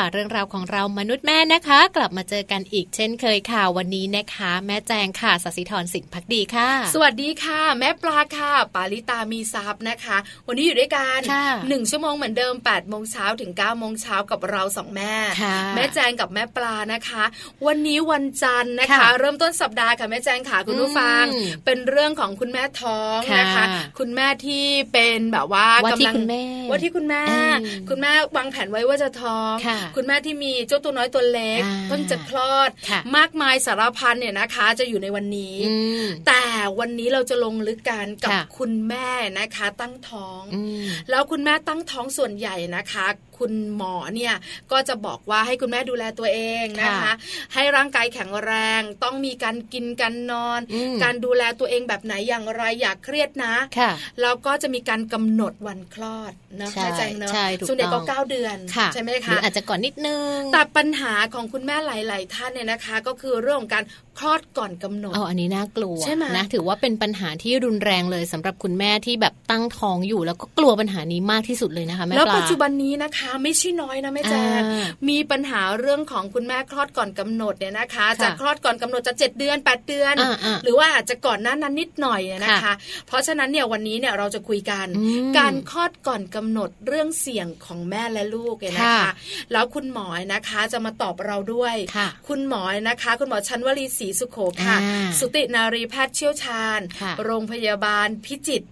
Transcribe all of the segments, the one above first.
เมาส์ค่ะเรื่องราวของเรามนุษย์แม่นะคะ กลับมาเจอกันอีกเช่นเคยค่ะวันนี้นะคะ แม่แจงค่ะสศิธรสิงห์พักดีค่ะ สวัสดีค่ะ แม่ปลาค่ะปาลิตามีซับนะคะ วันนี้อยู่ด้วยกันค่ะหนึ่งชั่วโมงเหมือนเดิม8ปดโมงเช้าถึง9ก้าโมงเช้ากับเราสองแม่ค่ะแม่แจงกับแม่ปลานะคะ วันนี้วันจันทร์นะคะค่ะเริ่มต้นสัปดาห์ค่ะแม่แจงค่ะคุณผู้ฟังอืมเป็นเรื่องของคุณแม่ท้องนะคะค่ะคุณแม่ที่เป็นแบบว่าว่าที่กำลังคุณแม่ว่าที่คุณแม่อืมคุณแม่วางแผนไว้ว่าจะท้องค่ะคุณแม่ที่มีเจ้าตัวน้อยตัวเล็กอ่าเพิ่งจะคลอดค่ะมากมายสารพันเนี่ยนะคะ จะอยู่ในวันนี้อืมแต่วันนี้เราจะลงลึกกันกับค่ะคุณแม่นะคะ ตั้งท้องอืมแล้วคุณแม่ตั้งท้องส่วนใหญ่นะคะ คุณหมอเนี่ยก็จะบอกว่าให้คุณแม่ดูแลตัวเองนะคะค่ะให้ร่างกายแข็งแรงต้องมีการกินการนอนอืมการดูแลตัวเองแบบไหนอย่างไรอย่าเครียดนะค่ะแล้วก็จะมีการกำหนดวันคลอดนะใช่เข้าใจเนอะใช่ถูกส่วนใหญ่ต้ก็องเก้าเดือนค่ะใช่ไหมหรืคะออาจจะก่อนนิดนึงแต่ปัญหาของคุณแม่หลาย ๆ ท่านเนี่ยนะคะ ก็คือเรื่องของการ คลอดก่อนกำหนดเอาอันนี้น่ากลัวใช่ไหมนะถือว่าเป็นปัญหาที่รุนแรงเลยสำหรับคุณแม่ที่แบบตั้งท้องอยู่ แล้วก็กลัวปัญหานี้มากที่สุดเลยนะคะแม่แล้วปลาปัจจุบันนี้นะคะ ไม่ใช่น้อยนะแม่แจงอ่ามีปัญหาเรื่องของคุณแม่คลอดก่อนกำหนดเนี่ยนะคะค่ะจะคลอดก่อนกำหนดจะเจ็ดเดือนแปดเดือนอ่าอ่าหรือว่าอาจจะก่อนหน้านั้นนิดหน่อยนะคะค่ะเพราะฉะนั้นเนี่ยวันนี้เนี่ยเราจะคุยกันอืมการคลอดก่อนกำหนดเรื่องเสี่ยงของแม่และลูกเนี่ยนะคะค่ะแล้วคุณหมอนะคะจะมาตอบเราด้วยค่ะคุณหมอนะคะ คุณหมอชันวลีศรีสุโขค่ะอ่าสุตินารีแพทย์เชี่ยวชาญค่ะโรงพยาบาลพิจิตร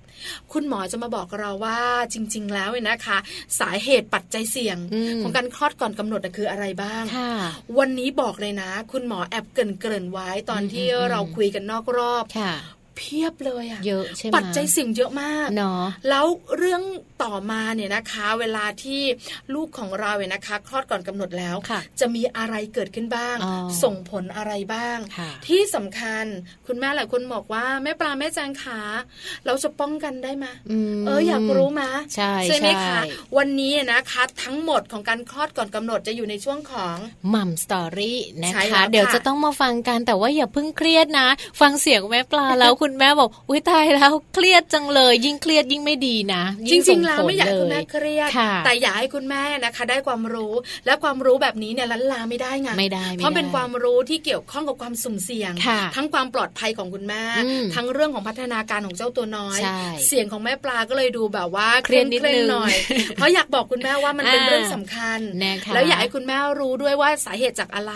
คุณหมอจะมาบอกเราว่าจริง ๆ แล้วเนี่ยนะคะ สาเหตุปัจจัยเสี่ยงอืมของการคลอดก่อนกำหนดน่ะคืออะไรบ้างค่ะวันนี้บอกเลยนะ คุณหมอแอบเกรินเกรินๆไว้ตอนที่อืมอืมเราคุยกันนอกรอบค่ะ เพียบเลยอะเยอะใช่ไหมปัจจัยเสี่ยงเยอะมากเนาะแล้วเรื่องต่อมาเนี่ยนะคะ เวลาที่ลูกของเราเนี่ยนะคะ คลอดก่อนกำหนดแล้วค่ะจะมีอะไรเกิดขึ้นบ้างอ๋อส่งผลอะไรบ้างค่ะที่สำคัญคุณแม่หลายคนบอกว่าแม่ปลาแม่แจงขาเราจะป้องกันได้ไหมมเอออยากรู้มะใช่ใช่ไหมคะใช่วันนี้นะคะทั้งหมดของการคลอดก่อนกำหนดจะอยู่ในช่วงของมัมสตอรี่นะใช่แล้วคะค่ะเดี๋ยวจะต้องมาฟังกันแต่ว่าอย่าเพิ่งเครียดนะ ฟังเสียงแม่ปลาแล้วคุณแม่บอกอุ้ยตายแล้วเครียดจังเลย ยิ่งเครียดยิ่งไม่ดีนะจยิ่ริงส่ๆแล้วผลไม่อยากให้คุณแม่เลเครียดค่ะแต่อยากให้คุณแม่นะคะ ได้ความรู้และความรู้แบบนี้เนี่ยลันลาไม่ได้ไงไม่ได้ไม่เพราะเป็นได้ความรู้ที่เกี่ยวข้องกับความสุ่มเสี่ยงค่ะทั้งความปลอดภัยของคุณแม่อืมทั้งเรื่องของพัฒนาการของเจ้าตัวน้อยใช่เสียงของแม่ปลาก็เลยดูแบบว่าเครียดนิดนึงร่ๆหน่อย เพราะอยากบอกคุณแม่ว่ามันเป็นอ่าเรื่องสำคัญนะคะแล้วอยากให้คุณแม่รู้ด้วยว่าสาเหตุจากอะไร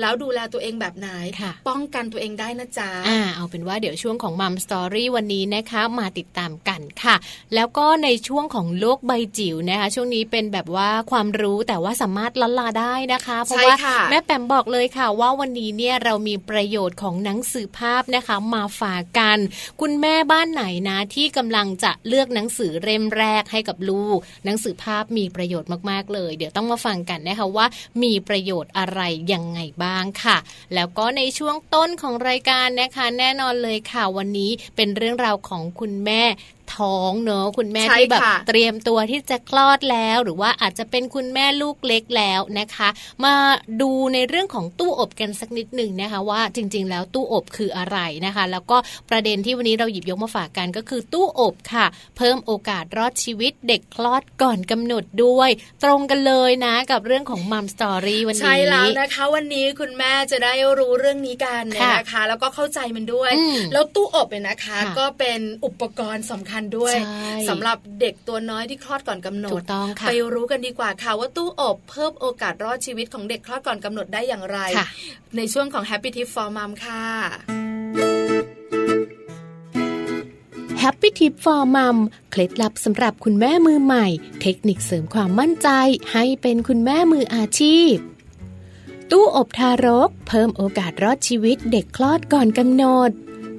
แล้วดูแลตัวเองแบบไหนค่ะป้องกันตัวเองได้นะจ๊ะอ่าเอาเป็นว่าเดี๋ยวช่วงของมัมสตอรี่วันนี้นะคะมาติดตามกันค่ะ แล้วก็ในช่วงของโลกใบจิ๋วนะคะ ช่วงนี้เป็นแบบว่าความรู้แต่ว่าสามารถละลาได้นะคะ เพราะใช่ว่าค่ะแม่แปมบอกเลยค่ะ ว่าวันนี้เนี่ยเรามีประโยชน์ของหนังสือภาพนะคะมาฝากกัน คุณแม่บ้านไหนนะที่กำลังจะเลือกหนังสือเล่มแรกให้กับลูก หนังสือภาพมีประโยชน์มากๆเลย เดี๋ยวต้องมาฟังกันนะคะว่า มีประโยชน์อะไรยังไงบ้างค่ะ แล้วก็ในช่วงต้นของรายการนะคะ แน่นอนเลยค่ะวันนี้เป็นเรื่องราวของคุณแม่ ท้องเนอะคุณแม่ใช่ที่แบบค่ะเตรียมตัวที่จะคลอดแล้ว หรือว่าอาจจะเป็นคุณแม่ลูกเล็กแล้วนะคะ มาดูในเรื่องของตู้อบกันสักนิดหนึ่งนะคะว่าจริง ๆ แล้วตู้อบคืออะไรนะคะ แล้วก็ประเด็นที่วันนี้เราหยิบยกมาฝากกันก็คือตู้อบค่ะ เพิ่มโอกาสรอดชีวิตเด็กคลอดก่อนกำหนดด้วย ตรงกันเลยนะกับเรื่องของมัมสตอรี่วันนี้ใช่แล้วนะคะ วันนี้คุณแม่จะได้รู้เรื่องนี้กันเนี่ยค่ะนะคะ แล้วก็เข้าใจมันด้วยอืมแล้วตู้อบเนี่ยนะคะค่ะก็เป็นอุปกรณ์สำคัญด้วยใช่สำหรับเด็กตัวน้อยที่คลอดก่อนกำหนถูดกต้องค่ะไปรู้กันดีกว่าค่ะว่าตู้อบเพิ่มโอกาสรอดชีวิตของเด็กคลอดก่อนกำหนดได้อย่างไรค่ะในช่วงของ Happy Tip for Mom ค่ะ Happy Tip for Mom เคล็ดลับสำหรับคุณแม่มือใหม่ เทคนิคเสริมความมั่นใจ ให้เป็นคุณแม่มืออาชีพ ตู้อบทารก เพิ่มโอกาสรอดชีวิตเด็กคลอดก่อนกำหนด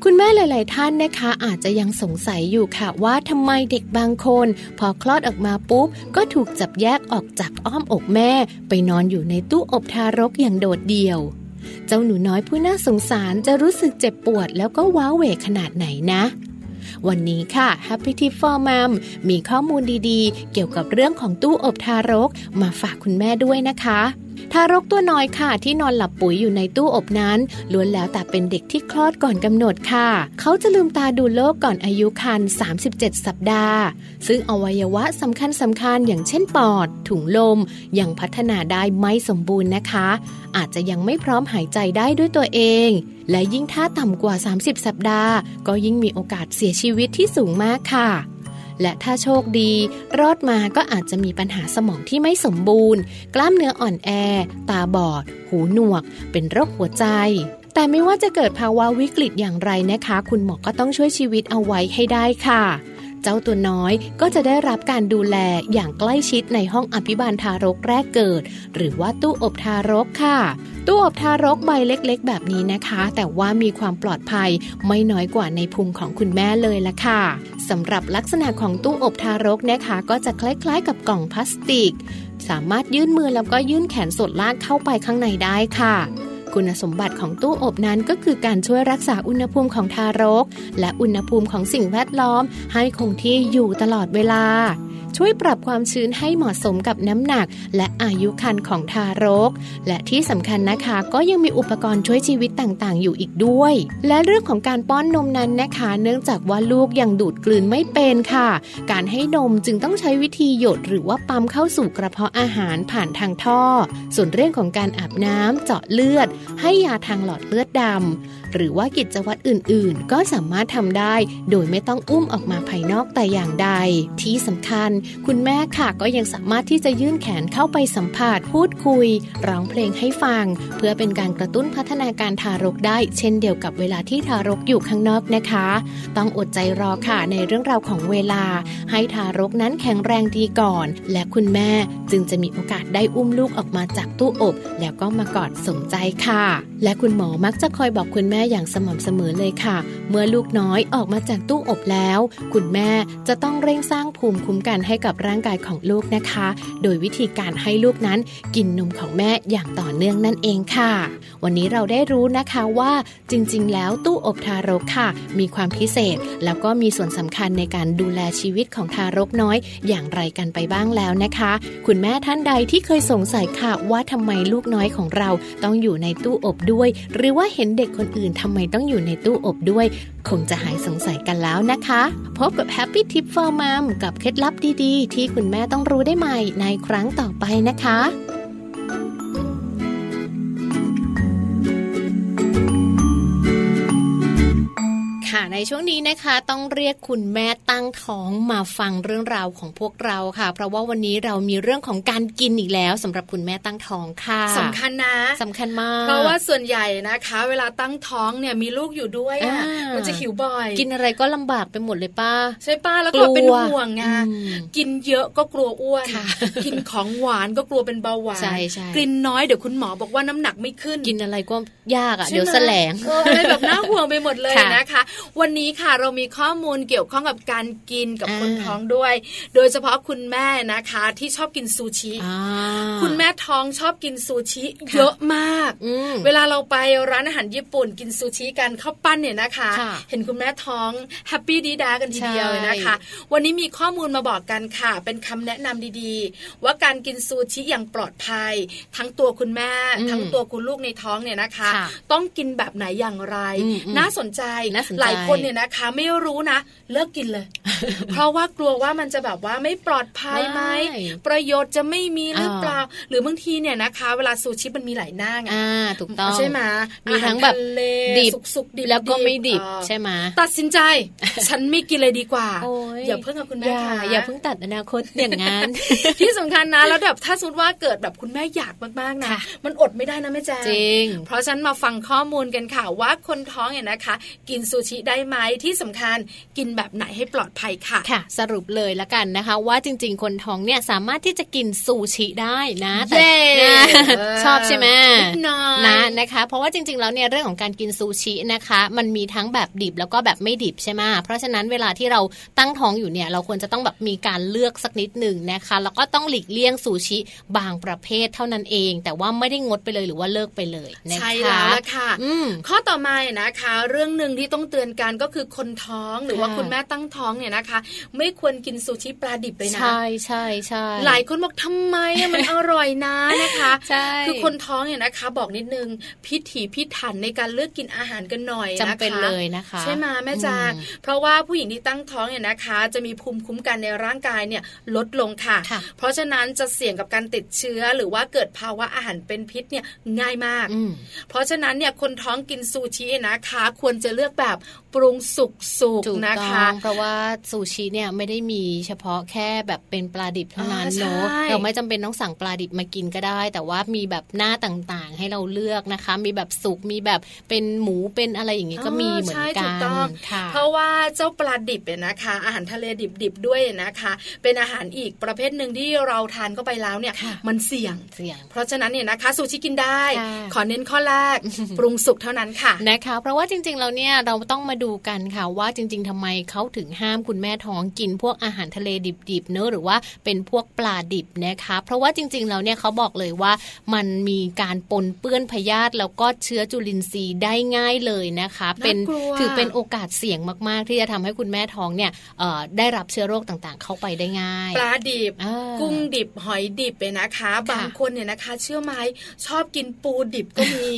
คุณแม่หลาย ๆ ท่านนะคะ อาจจะยังสงสัยอยู่ค่ะว่าทำไมเด็กบางคน พอคลอดออกมาปุ๊บ ก็ถูกจับแยกออกจากอ้อมอกแม่ ไปนอนอยู่ในตู้อบทารกอย่างโดดเดี่ยว เจ้าหนูน้อยผู้น่าสงสารจะรู้สึกเจ็บปวดแล้วก็ว้าเหวขนาดไหนนะวันนี้ค่ะ Happy Tip for Mom มีข้อมูลดีๆ เกี่ยวกับเรื่องของตู้อบทารก มาฝากคุณแม่ด้วยนะคะ ทารกตัวน้อยค่ะที่นอนหลับปุ๋ยอยู่ในตู้อบนั้นล้วนแล้วแต่เป็นเด็กที่คลอดก่อนกำหนดค่ะ เขาจะลืมตาดูโลกก่อนอายุครรภ์37 สัปดาห์ ซึ่งอวัยวะสำคัญสำคัญอย่างเช่นปอด ถุงลม ยังพัฒนาได้ไม่สมบูรณ์นะคะ อาจจะยังไม่พร้อมหายใจได้ด้วยตัวเอง และยิ่งถ้าต่ำกว่า 30 สัปดาห์ ก็ยิ่งมีโอกาสเสียชีวิตที่สูงมากค่ะ และถ้าโชคดี รอดมาก็อาจจะมีปัญหาสมองที่ไม่สมบูรณ์ กล้ามเนื้ออ่อนแอ ตาบอด หูหนวก เป็นโรคหัวใจ แต่ไม่ว่าจะเกิดภาวะวิกฤตอย่างไรนะคะ คุณหมอก็ต้องช่วยชีวิตเอาไว้ให้ได้ค่ะ เจ้าตัวน้อยก็จะได้รับการดูแลอย่างใกล้ชิดในห้องอภิบาลทารกแรกเกิด หรือว่าตู้อบทารกค่ะ ตู้อบทารกใบเล็กๆ แบบนี้นะคะ แต่ว่ามีความปลอดภัยไม่น้อยกว่าในพุงของคุณแม่เลยละค่ะสำหรับลักษณะของตู้อบทารกนะคะ ก็จะคล้ายๆ กับกล่องพลาสติก สามารถยื่นมือแล้วก็ยื่นแขนสดล่างเข้าไปข้างในได้ค่ะ คุณสมบัติของตู้อบนั้นก็คือการช่วยรักษาอุณหภูมิของทารก และอุณหภูมิของสิ่งแวดล้อมให้คงที่อยู่ตลอดเวลา ช่วยปรับความชื้นให้เหมาะสมกับน้ำหนัก และอายุครรภ์ของทารก และที่สำคัญนะคะก็ยังมีอุปกรณ์ช่วยชีวิตต่างๆ อยู่อีกด้วย และเรื่องของการป้อนนมนั้นนะคะ เนื่องจากว่าลูกยังดูดกลืนไม่เป็นค่ะ การให้นมจึงต้องใช้วิธีหยดหรือว่าปั๊มเข้าสู่กระเพาะอาหารผ่านทางท่อ ส่วนเรื่องของการอาบน้ำเจาะเลือด ให้ยาทางหลอดเลือดดำหรือว่ากิจวัตรอื่นๆ ก็สามารถทำได้ โดยไม่ต้องอุ้มออกมาภายนอกแต่อย่างใด ที่สำคัญคุณแม่ค่ะก็ยังสามารถที่จะยื่นแขนเข้าไปสัมผัสพูดคุย ร้องเพลงให้ฟัง เพื่อเป็นการกระตุ้นพัฒนาการทารกได้ เช่นเดียวกับเวลาที่ทารกอยู่ข้างนอกนะคะ ต้องอดใจรอค่ะในเรื่องราวของเวลา ให้ทารกนั้นแข็งแรงดีก่อน และคุณแม่จึงจะมีโอกาสได้อุ้มลูกออกมาจากตู้อบ แล้วก็มากอดสมใจค่ะ และคุณหมอมักจะคอยบอกคุณแม่อย่างสม่ำเสมอเลยค่ะ เมื่อลูกน้อยออกมาจากตู้อบแล้ว คุณแม่จะต้องเร่งสร้างภูมิคุ้มกันให้กับร่างกายของลูกนะคะ โดยวิธีการให้ลูกนั้นกินนมของแม่อย่างต่อเนื่องนั่นเองค่ะ วันนี้เราได้รู้นะคะว่าจริงๆ แล้วตู้อบทารกค่ะ มีความพิเศษ แล้วก็มีส่วนสำคัญในการดูแลชีวิตของทารกน้อย อย่างไรกันไปบ้างแล้วนะคะ คุณแม่ท่านใดที่เคยสงสัยค่ะว่าทำไมลูกน้อยของเราต้องอยู่ในตู้อบด้วย หรือว่าเห็นเด็กคนอื่นทำไมต้องอยู่ในตู้อบด้วย คงจะหายสงสัยกันแล้วนะคะ พบกับ Happy Tip for Mom กับเคล็ดลับดีๆที่คุณแม่ต้องรู้ได้ใหม่ในครั้งต่อไปนะคะ ค่ะในช่วงนี้นะคะ ต้องเรียกคุณแม่ตั้งท้องมาฟังเรื่องราวของพวกเราค่ะ เพราะว่าวันนี้เรามีเรื่องของการกินอีกแล้วสำหรับคุณแม่ตั้งท้องค่ะสำคัญนะสำคัญมาก เพราะว่าส่วนใหญ่นะคะ เวลาตั้งท้องเนี่ยมีลูกอยู่ด้วยอะอ่ามัมันจะหิวบ่อย กินอะไรก็ลำบากไปหมดเลยป้า ใช่ป้าแล้วกลัก็วเป็นห่วงไงอืมกินเยอะก็กลัวอ้วนค่ะกินของหวานก็กลัวเป็นเบาหวานใช่ใช่กินน้อยเดี๋ยวคุณหมอบอกว่าน้ำหนักไม่ขึ้น กินอะไรก็ยากอะใช่ไหมเดี๋ยวแสลงเอออะไรแบบน่าห่วงไปหมดเลยค่ะนะคะวันนี้ค่ะเรามีข้อมูลเกี่ยวข้องกับการกินกับอ่าคนท้องด้วย โดยเฉพาะคุณแม่นะคะ ที่ชอบกินซูชิอ่าคุณแม่ท้องชอบกินซูชิค่ะเยอะมากอืมเวลาเราไปร้านอาหารญี่ปุ่นกินซูชิกันข้าวปั้นเนี่ยนะคะค่ะเห็นคุณแม่ท้องแฮปปี้ดีดากันทีเดียวเลยนะคะใช่วันนี้มีข้อมูลมาบอกกันค่ะ เป็นคำแนะนำดีๆ ว่าการกินซูชิอย่างปลอดภัย ทั้งตัวคุณแม่อืมทั้งตัวคุณลูกในท้องเนี่ยนะคะค่ะต้องกินแบบไหนอย่างไรอืมอืมน่าสนใจน่าสนใจหลายคนเนี่ยนะคะ ไม่รู้นะ เลิกกินเลย เพราะว่ากลัวว่ามันจะแบบว่าไม่ปลอดภัยไหมไม่ประโยชน์จะไม่มีหรือเปล่าอ่หรือบางทีเนี่ยนะคะ เวลาซูชิมันมีหลายหน้าไงอ่าถูกต้องใช่ไหมมีทั้งแบบอาหารทะเลดิบสุกๆดิบแล้วก็ไม่ดิบเออใช่ไหมตัดสินใจ ฉันไม่กินเลยดีกว่าโอ้ยอย่าเพิ่งกับคุณอแม่ย่าค่ะอย่าเพิ่งตัดอนาคตอย่างนั้น ที่สำคัญนะแล้วแบบถ้าสมมติว่าเกิดแบบคุณแม่อยากมากๆนะค่ะมันอดไม่ได้นะแม่แจงจริง เพราะฉะนันมาฟังข้อมูลกันค่ะว่าคนท้องเนี่ยนะคะ กินซูชิได้ไหมที่สำคัญกินแบบไหนให้ปลอดภัยค่ะค่ะ สรุปเลยละกันนะคะ ว่าจริง ๆ คนท้องเนี่ยสามารถที่จะกินซูชิได้นะแต่เย้นะเออชอบใช่ไหมนิดหน่อยนะนะคะ เพราะว่าจริง ๆ แล้วเนี่ยเรื่องของการกินซูชินะคะ มันมีทั้งแบบดิบแล้วก็แบบไม่ดิบใช่ไหมเพราะฉะนั้นเวลาที่เราตั้งท้องอยู่เนี่ย เราควรจะต้องแบบมีการเลือกสักนิดหนึ่งนะคะ แล้วก็ต้องหลีกเลี่ยงซูชิบางประเภทเท่านั้นเอง แต่ว่าไม่ได้งดไปเลยหรือว่าเลิกไปเลยนะคะใช่แล้วละค่ะอืมข้อต่อมานะคะ เรื่องหนึ่งที่ต้องเตือนกันกันก็คือคนท้องหรือว่าคุณแม่ตั้งท้องเนี่ยนะคะ ไม่ควรกินซูชิปลาดิบเลยนะ ใช่ใช่ใช่หลายคนบอกทำไมมันอร่อยนะนะคะใช่คือคนท้องเนี่ยนะคะ บอกนิดนึงพิถีพิถันในการเลือกกินอาหารกันหน่อยนะคะจำเป็นเลยนะคะ ใช่ไหมแม่จางเพราะว่าผู้หญิงที่ตั้งท้องเนี่ยนะคะ จะมีภูมิคุ้มกันในร่างกายเนี่ยลดลงค่ะ เพราะฉะนั้นจะเสี่ยงกับการติดเชื้อหรือว่าเกิดภาวะอาหารเป็นพิษเนี่ยง่ายมาก เพราะฉะนั้นเนี่ยคนท้องกินซูชินะคะ ควรจะเลือกแบบปรุงสุกสุกนะคะ เพราะว่าซูชิเนี่ยไม่ได้มีเฉพาะแค่แบบเป็นปลาดิบเท่านั้นเนาะเราไม่จำเป็นต้องสั่งปลาดิบมากินก็ได้ แต่ว่ามีแบบหน้าต่างๆ ให้เราเลือกนะคะ มีแบบสุกมีแบบเป็นหมูเป็นอะไรอย่างนี้ก็มีเหมือนกันเพราะว่าเจ้าปลาดิบเนี่ยนะคะ อาหารทะเลดิบๆด้วยนะคะ เป็นอาหารอีกประเภทหนึ่งที่เราทานเข้าไปแล้วเนี่ยมันเสี่ยงเสี่ยง เพราะฉะนั้นเนี่ยนะคะซูชิกินได้ ขอเน้นข้อแรกปรุงสุกเท่านั้นค่ะนะคะ เพราะว่าจริงๆเราเนี่ยเราต้องมาดูกันค่ะว่าจริง ๆทำไมเขาถึงห้ามคุณแม่ท้องกินพวกอาหารทะเลดิบๆเนอะหรือว่าเป็นพวกปลาดิบนะคะ เพราะว่าจริงๆเราเนี่ยเขาบอกเลยว่ามันมีการปนเปื้อนพยาธิแล้วก็เชื้อจุลินทรีย์ได้ง่ายเลยนะคะ เป็นถือเป็นโอกาสเสี่ยงมากๆ ที่จะทำให้คุณแม่ท้องเนี่ยได้รับเชื้อโรคต่างๆ เข้าไปได้ง่าย ปลาดิบกุ้งดิบหอยดิบไปนะคะ บางคนเนี่ยนะคะ เชื่อไหมชอบกินปูดิบก็มี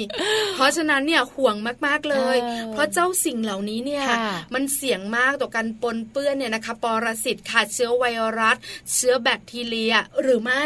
เพราะฉะนั้นเนี่ยห่วงมากๆเลย เพราะเจ้าสิ่งเหล่านี้เนี่ยมันเสี่ยงมากต่อการปนเปื้อนเนี่ยนะคะปรสิตค่ะเชื้อไวรัส เชื้อแบคทีเรียหรือไม่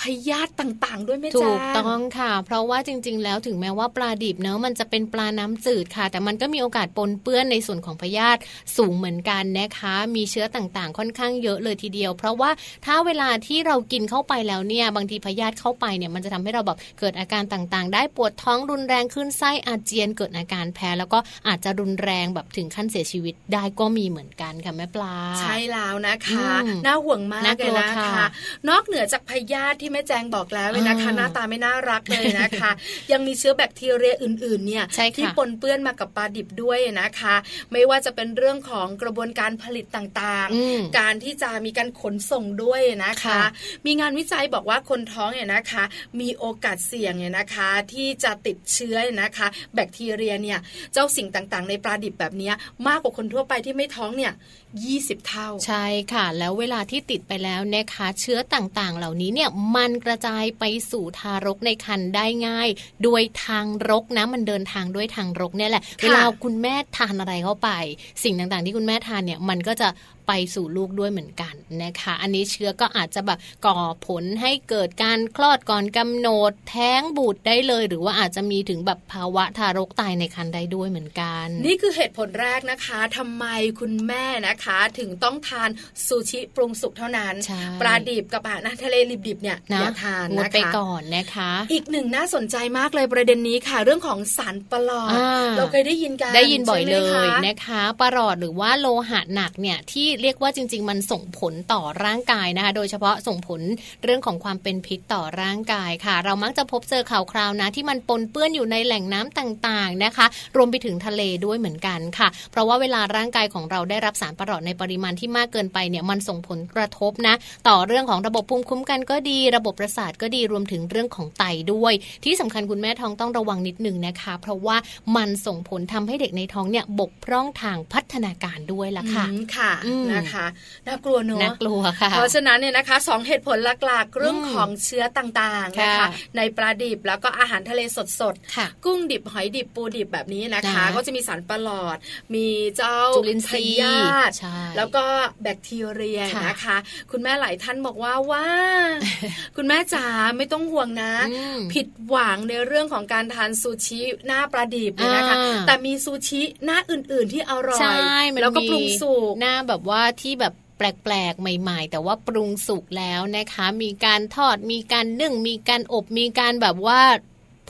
พยาธิต่างๆ ด้วยไหมจ๊ะถูกต้องค่ะ เพราะว่าจริง ๆ แล้วถึงแม้ว่าปลาดิบเนาะมันจะเป็นปลาน้ำจืดค่ะ แต่มันก็มีโอกาสปนเปื้อนในส่วนของพยาธิสูงเหมือนกันนะคะ มีเชื้อต่างๆ ค่อนข้างเยอะเลยทีเดียว เพราะว่าถ้าเวลาที่เรากินเข้าไปแล้วเนี่ยบางทีพยาธิเข้าไปเนี่ยมันจะทำให้เราแบบเกิดอาการต่างๆ ได้ปวดท้องรุนแรงขึ้นไส้อาเจียนเกิดอาการแพ้แล้วก็อาจจะรุนแรงแบบถึงขั้นเสียชีวิตได้ก็มีเหมือนกันค่ะแม่ปลา ใช่แล้วนะคะน่าห่วงมากเลยนะคะ นอกเหนือจากพยาธิที่แม่แจงบอกแล้วเลยนะคะ หน้าตาไม่น่ารักเลยนะคะ ยังมีเชื้อแบคทีเรียอื่น ๆ เนี่ยที่ปนเปื้อนมากับปลาดิบด้วยนะคะ ไม่ว่าจะเป็นเรื่องของกระบวนการผลิตต่างๆ การที่จะมีการขนส่งด้วยนะคะ มีงานวิจัยบอกว่าคนท้องเนี่ยนะคะ มีโอกาสเสี่ยงเนี่ยนะคะ ที่จะติดเชื้อนะคะ แบคทีเรียเนี่ยเจ้าสิ่งต่างๆ ในปลาดิบแบบนี้มากกว่าคนทั่วไปที่ไม่ท้องเนี่ย 20 เท่า ใช่ค่ะ แล้วเวลาที่ติดไปแล้วนะคะเชื้อต่างๆ เหล่านี้เนี่ยมันกระจายไปสู่ทารกในครรภ์ได้ง่าย โดยทางรกนะมันเดินทางด้วยทางรกเนี่ยแหละเวลาคุณแม่ทานอะไรเข้าไป สิ่งต่างๆ ที่คุณแม่ทานเนี่ยมันก็จะ ไปสู่ลูกด้วยเหมือนกันนะคะ อันนี้เชื้อก็อาจจะแบบก่อผลให้เกิดการคลอดก่อนกำหนดแท้งบุตรได้เลย หรือว่าอาจจะมีถึงแบบภาวะทารกตายในครรภ์ได้ด้วยเหมือนกัน นี่คือเหตุผลแรกนะคะทำไมคุณแม่นะคะ ถึงต้องทานซูชิปรุงสุกเท่านั้น ปลาดิบกับอาหารทะเลดิบๆเนี่ยอย่าทานนะคะงดไปก่อนนะคะ อีกหนึ่งน่าสนใจมากเลยประเด็นนี้ค่ะ เรื่องของสารปลอดเราเคยได้ยินกันได้ยินบ่อยเลยนะคะปลอดหรือว่าโลหะหนักเนี่ยที่เรียกว่าจริง ๆ มันส่งผลต่อร่างกายนะคะ โดยเฉพาะส่งผลเรื่องของความเป็นพิษต่อร่างกายค่ะ เรามักจะพบเจอข่าวคราวนะ ที่มันปนเปื้อนอยู่ในแหล่งน้ำต่างๆนะคะ รวมไปถึงทะเลด้วยเหมือนกันค่ะ เพราะว่าเวลาร่างกายของเราได้รับสารประหลอดในปริมาณที่มากเกินไปเนี่ยมันส่งผลกระทบนะ ต่อเรื่องของระบบภูมิคุ้มกันก็ดี ระบบประสาทก็ดีรวมถึงเรื่องของไตด้วย ที่สำคัญคุณแม่ท้องต้องระวังนิดนึงนะคะ เพราะว่ามันส่งผลทำให้เด็กในท้องเนี่ยบกพร่องทางพัฒนาการด้วยล่ะค่ะค่ะนะคะน่ากลัวเนอะน่ากลัวค่ะ เพราะฉะนั้นเนี่ยนะคะสองเหตุผลหลักๆเรื่องของเชื้อต่างๆนะคะ ในปลาดิบแล้วก็อาหารทะเลสดๆกุ้งดิบหอยดิบปูดิบแบบนี้นะคะ ก็จะมีสารประหลอด มีเจ้าจุลินทรีย์แล้วก็แบคทีเรียนะคะ คุณแม่หลายท่านบอกว่าว่า คุณแม่จ๋าไม่ต้องห่วงนะ ผิดหวังในเรื่องของการทานซูชิหน้าปลาดิบนะคะ แต่มีซูชิหน้าอื่นๆที่อร่อยแล้วก็ปรุงสุกหน้าแบบว่าที่แบบแปลกๆ ใหม่ ๆ แต่ว่าปรุงสุกแล้วนะคะ มีการทอดมีการนึ่ง มีการอบมีการแบบว่า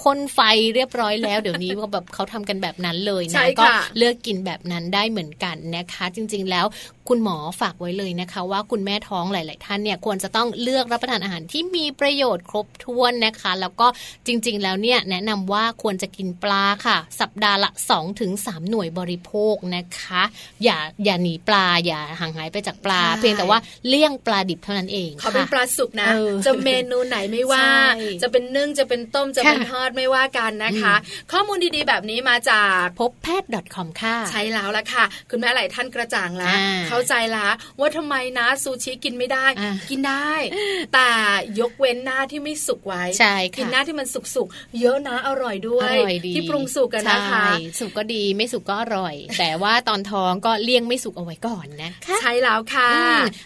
พ่นไฟเรียบร้อยแล้ว เดี๋ยวนี้ก็แบบเขาทำกันแบบนั้นเลยนะก็เลือกกินแบบนั้นได้เหมือนกันนะคะ จริง ๆ แล้วคุณหมอฝากไว้เลยนะคะ ว่าคุณแม่ท้องหลาย ๆ ท่านเนี่ยควรจะต้องเลือกรับประทานอาหารที่มีประโยชน์ครบถ้วนนะคะ แล้วก็จริง ๆ แล้วเนี่ยแนะนำว่าควรจะกินปลาค่ะ สัปดาห์ละ 2-3ถึงหน่วยบริโภคนะคะ อย่าอย่าหนีปลาอย่าห่างหายไปจากปลา เพียงแต่ว่าเลี่ยงปลาดิบเท่านั้นเองเขาเป็นปลาสุกนะจะเมนูไหนไม่ว่า จะเป็นนึ่งจะเป็นต้มจะเป็นทอดไม่ว่ากันนะคะ ข้อมูลดีๆ แบบนี้มาจากพบแพทย์ .com ค่ะ ใช่แล้วละค่ะ คุณแม่หลายท่านกระจ่างแล้วเข้าใจแล้วว่าทำไมนะซูชิกินไม่ได้ กินได้ แต่ยกเว้นหน้าที่ไม่สุกไว้ใช่กินหน้าที่มันสุกๆเยอะนะอร่อยด้วย ที่ปรุงสุกกันนะคะสุกก็ดีไม่สุกก็อร่อย แต่ว่าตอนท้องก็เลี่ยงไม่สุกเอาไว้ก่อนนะคะใช่แล้วค่ะ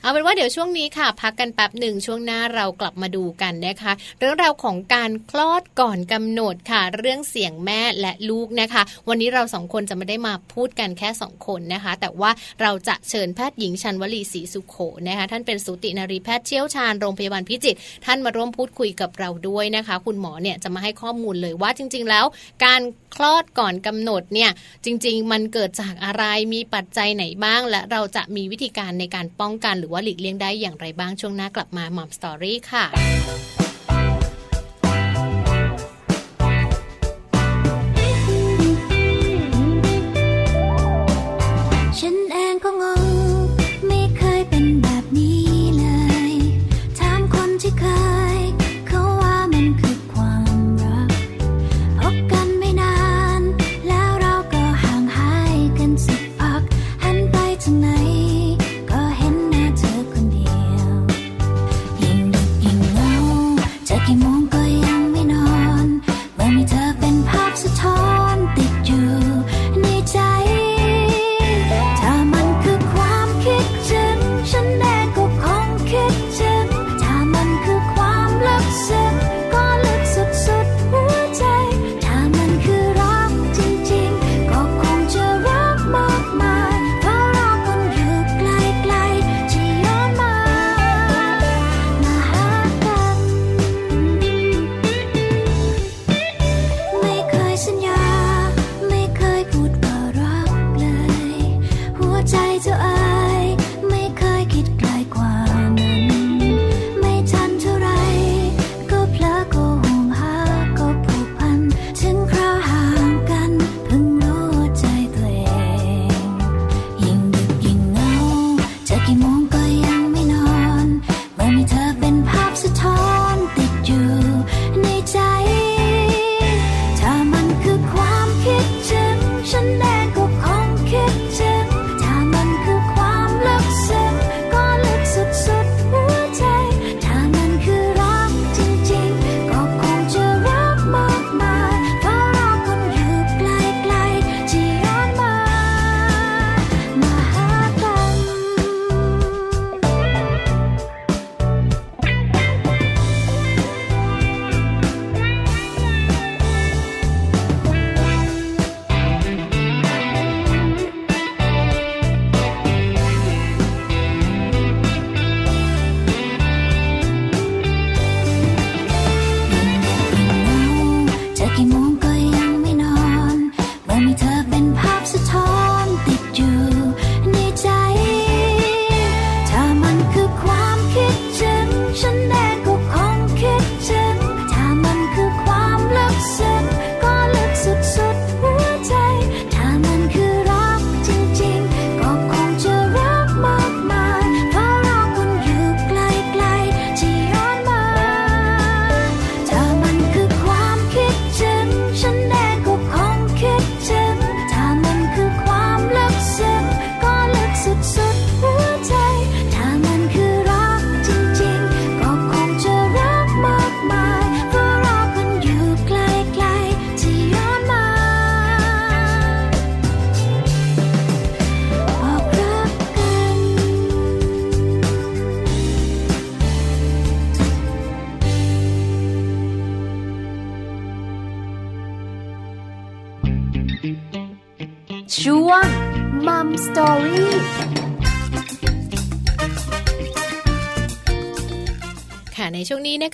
เอาเป็นว่าเดี๋ยวช่วงนี้ค่ะ พักกันแป๊บหนึ่งช่วงหน้าเรากลับมาดูกันนะคะ เรื่องราวของการคลอดก่อนกำหนดค่ะ เรื่องเสียงแม่และลูกนะคะ วันนี้เราสองคนจะไม่ได้มาพูดกันแค่สองคนนะคะ แต่ว่าเราจะเชิญแพทย์หญิงชันวลีศรีสุขโขนะคะท่านเป็นสูตินารีแพทย์เชี่ยวชาญโรงพยาบาลพิจิตรท่านมาร่วมพูดคุยกับเราด้วยนะคะ คุณหมอเนี่ยจะมาให้ข้อมูลเลยว่าจริง ๆ แล้ว การคลอดก่อนกำหนดเนี่ยจริง ๆ มันเกิดจากอะไรมีปัจจัยไหนบ้าง และเราจะมีวิธีการในการป้องกัน หรือว่าหลีกเลี่ยงได้อย่างไรบ้างช่วงหน้ากลับมาหมอมสตอรี่ค่ะ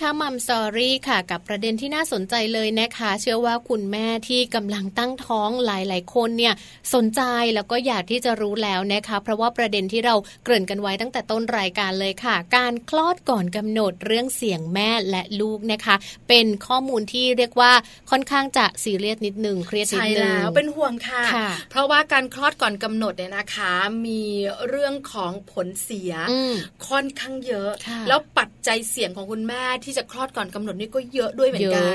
นช่วงนี้นะคะมัมสอรี่ค่ะ กับประเด็นที่น่าสนใจเลยนะคะ เชื่อว่าคุณแม่ที่กำลังตั้งท้องหลาย ๆ คนเนี่ยสนใจแล้วก็อยากที่จะรู้แล้วนะคะ เพราะว่าประเด็นที่เราเกริ่นกันไว้ตั้งแต่ต้นรายการเลยค่ะ การคลอดก่อนกำหนดเรื่องเสียงแม่และลูกนะคะ เป็นข้อมูลที่เรียกว่าค่อนข้างจะซีเรียสนิดหนึ่งเครียดนิดนึงใช่แล้วเป็นห่วงค่ะเพราะว่าการคลอดก่อนกำหนดเนี่ยนะคะ มีเรื่องของผลเสียค่อนข้างเยอะ แล้วปัจจัยเสี่ยงของคุณแม่ที่จะคลอดก่อนกำหนดนี่ก็เยอะด้วยเหมือนกัน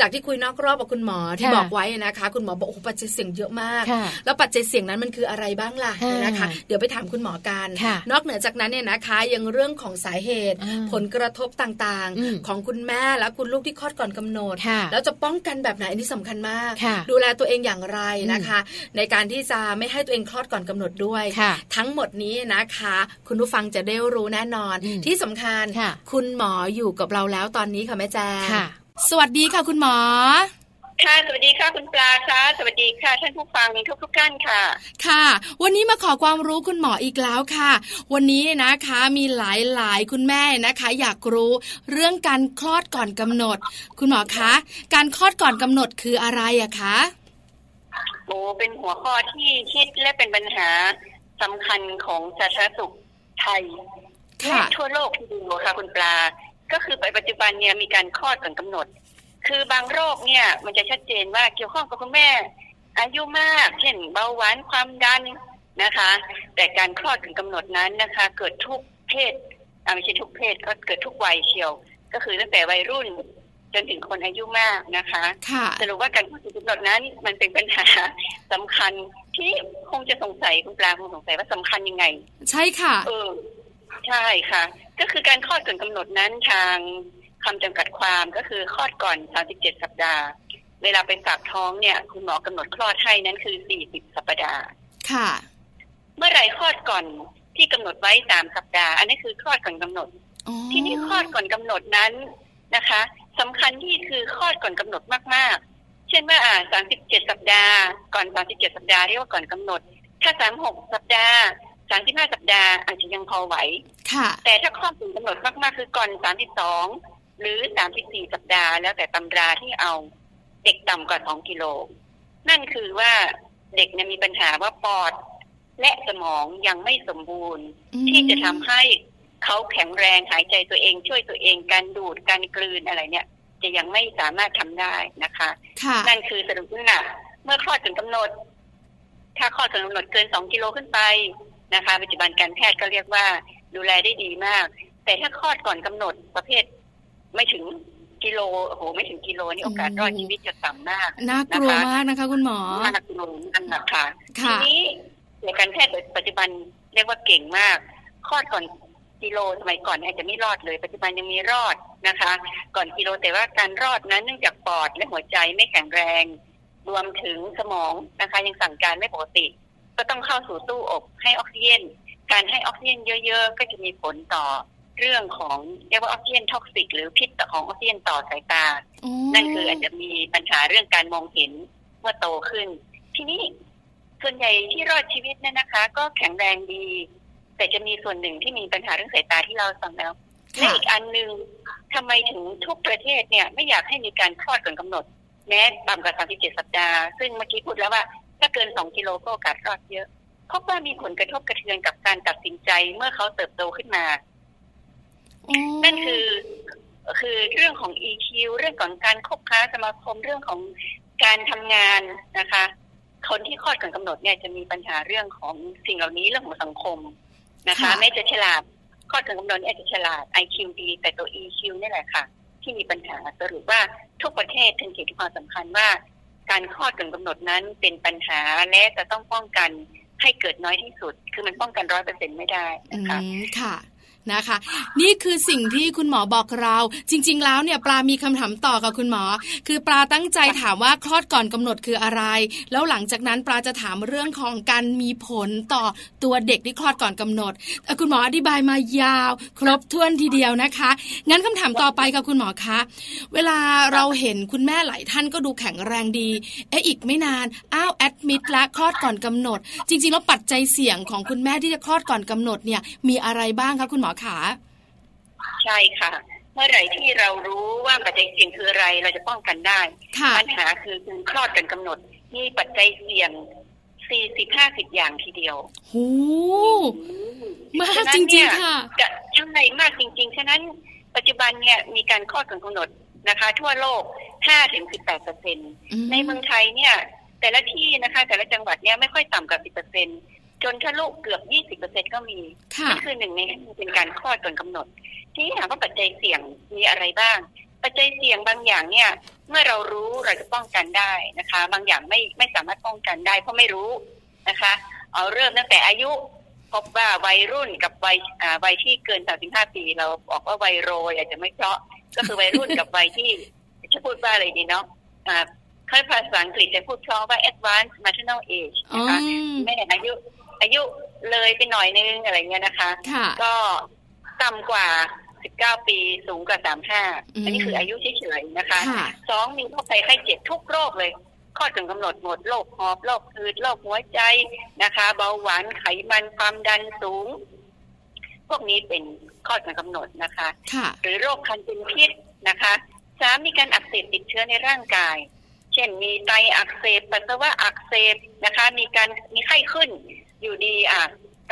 จากที่คุยนอกรอบกับคุณหมอที่บอกไว้นะคะ คุณหมอบอกโอ้ปัจจัยเสี่ยงเยอะมาก แล้วปัจจัยเสี่ยงนั้นมันคืออะไรบ้างล่ะนะคะ เดี๋ยวไปถามคุณหมอกันนอกเหนือจากนั้นเนี่ยนะคะ ยังเรื่องของสาเหตุ ผลกระทบต่างๆ ของคุณแม่และคุณลูกที่คลอดก่อนกำหนด แล้วจะป้องกันแบบไหนอันนี้สำคัญมาก ดูแลตัวเองอย่างไรนะคะ ในการที่จะไม่ให้ตัวเองคลอดก่อนกำหนดด้วย ทั้งหมดนี้นะคะ คุณผู้ฟังจะได้รู้แน่นอนที่สำคัญคุณหมออยู่กับเราแล้วตอนนี้ค่ะแม่แจ้งสวัสดีค่ะคุณหมอค่ะสวัสดีค่ะคุณปลาค่ะสวัสดีค่ะท่านผู้ฟังทุกทุกท่านค่ะ ค่ะ วันนี้มาขอความรู้คุณหมออีกแล้วค่ะ วันนี้นะคะมีหลายหลายคุณแม่นะคะ อยากรู้เรื่องการคลอดก่อนกำหนด คุณหมอคะการคลอดก่อนกำหนดคืออะไรอะคะโอ้เป็นหัวข้อที่คิดและเป็นปัญหาสำคัญของสาธารณสุขไทยและทั่วโลกที่ดูค่ะคุณปลา ก็คือปัจจุบันเนี่ยมีการคลอดก่อนกำหนด คือบางโรคเนี่ยมันจะชัดเจนว่าเกี่ยวข้องกับคุณแม่ อายุมาก เช่นเบาหวานความดันนะคะ แต่การคลอดก่อนกำหนดนั้นนะคะ เกิดทุกเพศไม่ใช่ทุกเพศก็เกิดทุกวัยเชียว ก็คือตั้งแต่วัยรุ่นจนถึงคนอายุมากนะคะสรุปว่าการคลอดก่อนกำหนดนั้นมันเป็นปัญหาสำคัญที่คงจะสงสัยคุณปลาคงสงสัยว่าสำคัญยังไง ใช่ค่ะ เออ ใช่ค่ะ ก็คือการคลอดก่อนกำหนดนั้นทางคำจำกัดความก็คือคลอดก่อน 37 สัปดาห์ เวลาไปฝากท้องเนี่ย คุณหมอกำหนดคลอดให้นั้นคือ 40 สัปดาห์ ค่ะ เมื่อไรคลอดก่อนที่กำหนดไว้สามสัปดาห์ อันนี้คือคลอดก่อนกำหนด ที่นี่คลอดก่อนกำหนดนั้นนะคะสำคัญที่คือคลอดก่อนกำหนดมากๆ เช่นว่าอ่า37 สัปดาห์ ก่อน 37 สัปดาห์เรียกว่าก่อนกำหนด ถ้า 36 สัปดาห์ สามสิบห้าสัปดาห์อาจจะยังพอไหว ค่ะ แต่ถ้าข้อถึงกำหนดมากๆ คือก่อนสามสิบสองหรือสามสิบสี่สัปดาห์แล้วแต่ตำราที่เอาเด็กต่ำกว่าสองกิโล นั่นคือว่าเด็กเนี่ยมีปัญหาว่าปอดและสมองยังไม่สมบูรณ์ ที่จะทำให้เขาแข็งแรงหายใจตัวเอง ช่วยตัวเองการดูดการกลืนอะไรเนี่ย จะยังไม่สามารถทำได้นะคะ นั่นคือสรุปว่าเมื่อคลอดถึงกำหนด ถ้าคลอดถึงกำหนดเกินสองกิโลขึ้นไป นะคะปัจจุบันการแพทย์ก็เรียกว่าดูแลได้ดีมาก แต่ถ้าคลอดก่อนกำหนดประเภทไม่ถึงกิโลโอ้โหไม่ถึงกิโลนี่โอกาสรอดชีวิตจะต่ำมากน่ากลัวมากนะคะ คุณหมอน่ากลัวนั่นแหละค่ะทีนี้ในการแพทย์ปัจจุบันเรียกว่าเก่งมากคลอดก่อนกิโลสมัยก่อนอาจจะไม่รอดเลย ปัจจุบันยังมีรอดนะคะ ก่อนกิโลแต่ว่าการรอดนั้นเนื่องจากปอดและหัวใจไม่แข็งแรง รวมถึงสมองนะคะ ยังสั่งการไม่ปกติ ก็ต้องเข้าสู่ตู้อบให้ออกซิเจนการให้ออกซิเจนเยอะ ๆ ก็จะมีผลต่อเรื่องของเรียกว่าออกซิเจน toxic หรือพิษของออกซิเจนต่อสายตา นั่นคืออาจจะมีปัญหาเรื่องการมองเห็นเมื่อโตขึ้น ทีนี้ส่วนใหญ่ที่รอดชีวิตเนี่ยนะคะ ก็แข็งแรงดี แต่จะมีส่วนหนึ่งที่มีปัญหาเรื่องสายตาที่เราฟังแล้วและอีกอันหนึ่งทำไมถึงทุกประเทศเนี่ยไม่อยากให้มีการคลอดก่อนกำหนดแม้ต่ำกว่า37 สัปดาห์ ซึ่งเมื่อกี้พูดแล้วว่า ถ้าเกินสองกิโลก็โอกาสรอดเยอะพบว่ามีผลกระทบกระเทือนกับการตัดสินใจเมื่อเขาเติบโตขึ้นมา นั่นคือคือเรื่องของ EQ เรื่องของการคบค้าสมาคมเรื่องของการทำงานนะคะ คนที่คลอดก่อนกำหนดเนี่ยจะมีปัญหาเรื่องของสิ่งเหล่านี้เรื่องของสังคมนะคะแม้จะฉลาดคลอดก่อนกำหนดอาจจะฉลาด IQ ดีแต่ตัว EQ นี่แหละค่ะ ที่มีปัญหาสรุปว่าทุกประเทศถึงเห็นความสำคัญว่า การคลอดก่อนกำหนดนั้นเป็นปัญหาและจะต้องป้องกันให้เกิดน้อยที่สุด คือมันป้องกันร้อยเปอร์เซ็นไม่ได้นะคะค่ะ นะคะ นี่คือสิ่งที่คุณหมอบอกเรา จริง ๆ แล้วเนี่ยปลามีคำถามต่อกับคุณหมอ คือปลาตั้งใจถามว่าคลอดก่อนกำหนดคืออะไร แล้วหลังจากนั้นปลาจะถามเรื่องของการมีผลต่อตัวเด็กที่คลอดก่อนกำหนดแต่คุณหมออธิบายมายาว ครบถ้วนทีเดียวนะคะ งั้นคำถามต่อไปกับคุณหมอคะเวลาเราเห็นคุณแม่หลายท่านก็ดูแข็งแรงดีเอ๊ะอีกไม่นานอ้าวแอดมิดละคลอดก่อนกำหนด จริงๆแล้วปัจจัยเสี่ยงของคุณแม่ที่จะคลอดก่อนกำหนดเนี่ยมีอะไรบ้างคะคุณหมอขาใช่ค่ะ เมื่อไหร่ที่เรารู้ว่าปัจจัยเสี่ยงคืออะไรเราจะป้องกันได้ ปัญหาคือคุณคลอดกันกำหนด มีปัจจัยเสี่ยงสี่สิบห้าสิบอย่างทีเดียวโหมากจริงๆค่ะช่างในมากจริง ๆ ฉะนั้นปัจจุบันเนี่ยมีการคลอดกันกำหนดนะคะ ทั่วโลกห้าถึงสิบแปดเปอร์เซ็นในเมืองไทยเนี่ย แต่ละที่นะคะ แต่ละจังหวัดเนี่ยไม่ค่อยต่ำกว่าสิบเปอร์เซ็น จนทะลุเกือบยี่สิบเปอร์เซ็นก็มีนี่คือหนึ่งในเป็นการคลอดก่อนกำหนด ที่ถามว่าปัจจัยเสี่ยงมีอะไรบ้าง ปัจจัยเสี่ยงบางอย่างเนี่ย เมื่อเรารู้เราจะป้องกันได้นะคะ บางอย่างไม่ไม่สามารถป้องกันได้เพราะไม่รู้นะคะ เอาเริ่มตั้งแต่อายุพบว่าวัยรุ่นกับวัยวัยที่เกินสามสิบห้าปี เราบอกว่าวัยโรยอาจจะไม่เพราะก็คือวัยรุ่นกับวัยที่จะพูดว่าอะไรดีเนาะค่อยภาษาอังกฤษจะพูดเพราะว่า advanced maternal age นะคะแม่อายุ อายุเลยไปหน่อยนึงอะไรเงี้ยนะคะ ก็ต่ำกว่า19ปีสูงกว่า35อันนี้คืออายุเฉยๆนะคะสองมีโรคภัยไข้เจ็บทุกโรคเลยข้อถึงกำหนดหมดโรคหอบโรคพืดโรคหัวใจนะคะ เบาหวานไขมันความดันสูง พวกนี้เป็นข้อถึงกำหนดนะคะ หรือโรคคันเป็นพิษนะคะสามมีการอักเสบติดเชื้อในร่างกาย เช่นมีไตอักเสบปัสสาวะอักเสบนะคะ มีการมีไข้ขึ้น อยู่ดีอะ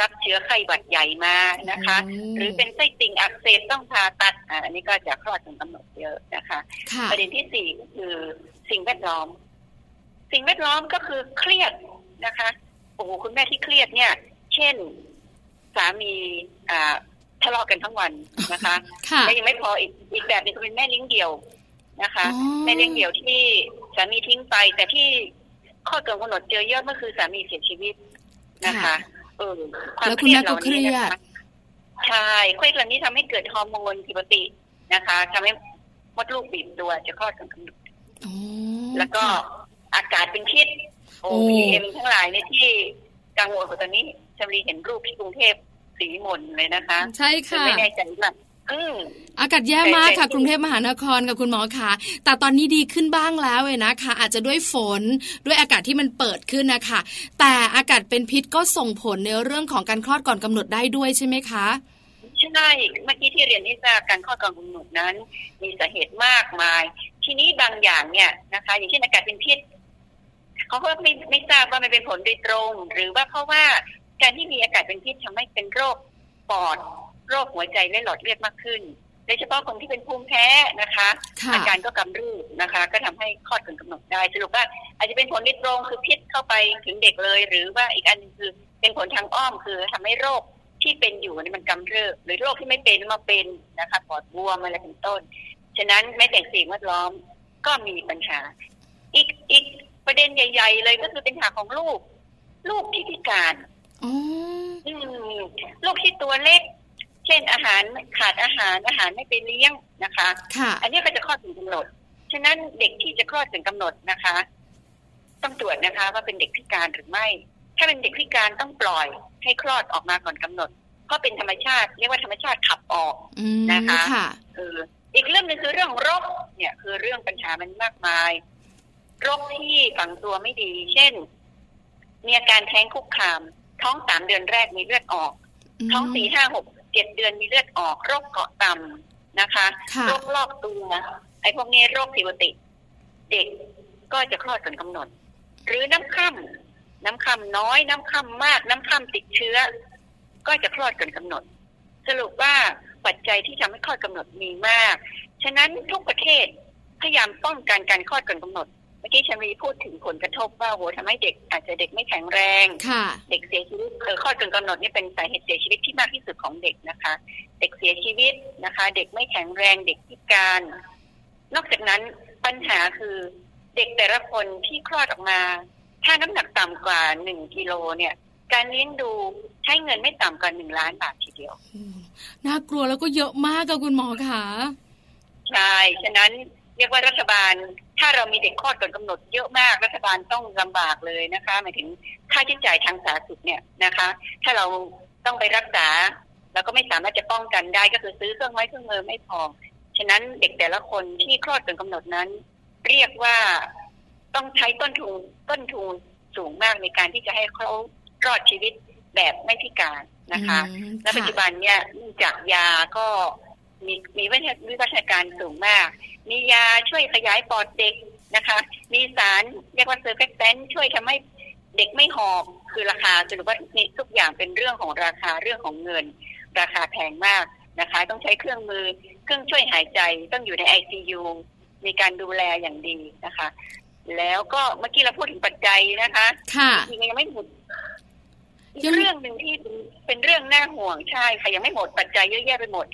รับเชื้อไข้หวัดใหญ่มานะคะ หรือเป็นไส้ติ่งอักเสบต้องผ่าตัดอันนี้ก็จะคลอดถึงกำหนดเยอะนะคะ ประเด็นที่สี่คือสิ่งแวดล้อม สิ่งแวดล้อมก็คือเครียดนะคะโอ้โหคุณแม่ที่เครียดเนี่ย เช่นสามีอ่าทะเลาะกันทั้งวันนะคะและยังไม่พออีกอีกแบบนึงก็เป็นแม่เลี้ยงเดี่ยวนะคะแม่เลี้ยงเดี่ยวที่สามีทิ้งไป แต่ที่ข้อเกินกำหนดเจอเยอะเมื่อคือสามีเสียชีวิต นะคะเออความเครียดเหล่านี้นะคะใช่เครียดเหล่านี้ทำให้เกิดฮอร์โมนผิดปกตินะคะทำให้มดลูกบีบตัวจะคลอดกันกำหนดแล้วก็อากาศเป็นพิษโอพีเอ็มทั้งหลายในที่กังวลกว่าตอนนี้จำรีเห็นรูปที่กรุงเทพสีมนเลยนะคะ ใช่ค่ะไม่แน่ใจว่า อากาศแย่มากค่ะ กรุงเทพมหานครกับคุณหมอคะแต่ตอนนี้ดีขึ้นบ้างแล้วเลยนะคะ อาจจะด้วยฝนด้วยอากาศที่มันเปิดขึ้นนะคะแต่อากาศเป็นพิษก็ส่งผลในเรื่องของการคลอดก่อนกำหนดได้ด้วยใช่ไหมคะใช่เมื่อกี้ที่เรียนที่ทราบการคลอดก่อนกำหนดนั้น มีสาเหตุมากมาย ทีนี้บางอย่างเนี่ยนะคะ อย่างเช่นอากาศเป็นพิษเขาก็ไม่ไม่ทราบว่ามันเป็นผลโดยตรง หรือว่าเพราะว่าการที่มีอากาศเป็นพิษทำให้เป็นโรคปอด โรคหัวใจและหลอดเลือดมากขึ้นโดยเฉพาะคนที่เป็นภูมิแพ้นะคะ อาการก็กำรูนะคะ ก็ทำให้คลอดก่อนกำหนดได้สรุปว่าอาจจะเป็นผลนิดตรงคือพิษเข้าไปถึงเด็กเลย หรือว่าอีกอันนึงคือเป็นผลทางอ้อมคือทำให้โรคที่เป็นอยู่นี่มันกำเริบหรือโรคที่ไม่เป็นมาเป็นนะคะปอดบวมอะไรเป็นต้น ฉะนั้นแม้แต่สิ่งแวดล้อมก็มีปัญหา อีกอีกประเด็นใหญ่ ๆ เลยก็คือเป็นปัญหาของลูก ลูกที่พิการลูกที่ตัวเล็ก เช่นอาหารขาดอาหารอาหารไม่ไปเลี้ยงนะคะค่ะอันนี้ก็จะคลอดถึงกำหนด ฉะนั้นเด็กที่จะคลอดถึงกำหนดนะคะ ต้องตรวจนะคะว่าเป็นเด็กพิการหรือไม่ ถ้าเป็นเด็กพิการต้องปล่อยให้คลอดออกมาก่อนกำหนด เพราะเป็นธรรมชาติเรียกว่าธรรมชาติขับออกนะคะเอออีกเรื่องนึงคือเรื่องโรคเนี่ยคือเรื่องปัญหามันมากมายโรคที่ฝังตัวไม่ดี เช่น มีอาการแท้งคุกคาม ท้องสามเดือนแรกมีเลือดออก ท้องสี่ห้าหก เจ็ดเดือนมีเลือดออกโรคเกาะต่ำนะคะโรคลอกตัวไอ้พวกนี้โรคผิวติเด็กก็จะคลอดก่อนกำหนด หรือน้ำค่ำน้ำค่ำน้อย น้ำค่ำมาก น้ำค่ำติดเชื้อ ก็จะคลอดก่อนกำหนด สรุปว่าปัจจัยที่ทำให้คลอดกำหนดมีมาก ฉะนั้นทุกประเทศพยายามป้องกันการคลอดก่อนกำหนด เมื่อกี้ฉันมีพูดถึงผลกระทบว่าโหทำให้เด็กอาจจะเด็กไม่แข็งแรงเด็กเสียชีวิตคือข้อจนกำหนดนี่เป็นสาเหตุเสียชีวิตที่มากที่สุดของเด็กนะคะ เด็กเสียชีวิตนะคะ เด็กไม่แข็งแรงเด็กพิการ นอกจากนั้นปัญหาคือเด็กแต่ละคนที่คลอดออกมา ถ้าน้ำหนักต่ำกว่าหนึ่งกิโลเนี่ยการเลี้ยงดูใช้เงินไม่ต่ำกว่าหนึ่งล้านบาททีเดียว น่ากลัวแล้วก็เยอะมากกับคุณหมอคะใช่ ฉะนั้น เรียกว่ารัฐบาล ถ้าเรามีเด็กคลอดก่อนกำหนดเยอะมากรัฐบาลต้องลำบากเลยนะคะหมายถึงค่าใช้จ่ายทางสาธารณสุขเนี่ยนะคะ ถ้าเราต้องไปรักษาเราก็ไม่สามารถจะป้องกันได้ก็คือซื้อเครื่องไม้เครื่องมือไม่พอฉะนั้นเด็กแต่ละคนที่คลอดก่อนกำหนดนั้น เรียกว่าต้องใช้ต้นทุนต้นทุนสูงมากในการที่จะให้เขารอดชีวิตแบบไม่พิการนะคะ และปัจจุบันเนี่ยจากยาก็ มีมีวิวัฒนาการสูงมาก มียาช่วยขยายปอดเด็กนะคะ มีสารเรียกว่า surfactant ช่วยทำให้เด็กไม่หอบคือราคาสรุปว่าทุกอย่างเป็นเรื่องของราคาเรื่องของเงิน ราคาแพงมากนะคะ ต้องใช้เครื่องมือเครื่องช่วยหายใจต้องอยู่ในไอซียูมีการดูแลอย่างดีนะคะ แล้วก็เมื่อกี้เราพูดถึงปัจจัยนะคะค่ะจริงยังไม่หมดเรื่องหนึ่งที่เป็นเรื่องน่าห่วงใช่ค่ะยังไม่หมดปัจจัยเยอะแยะไปหมด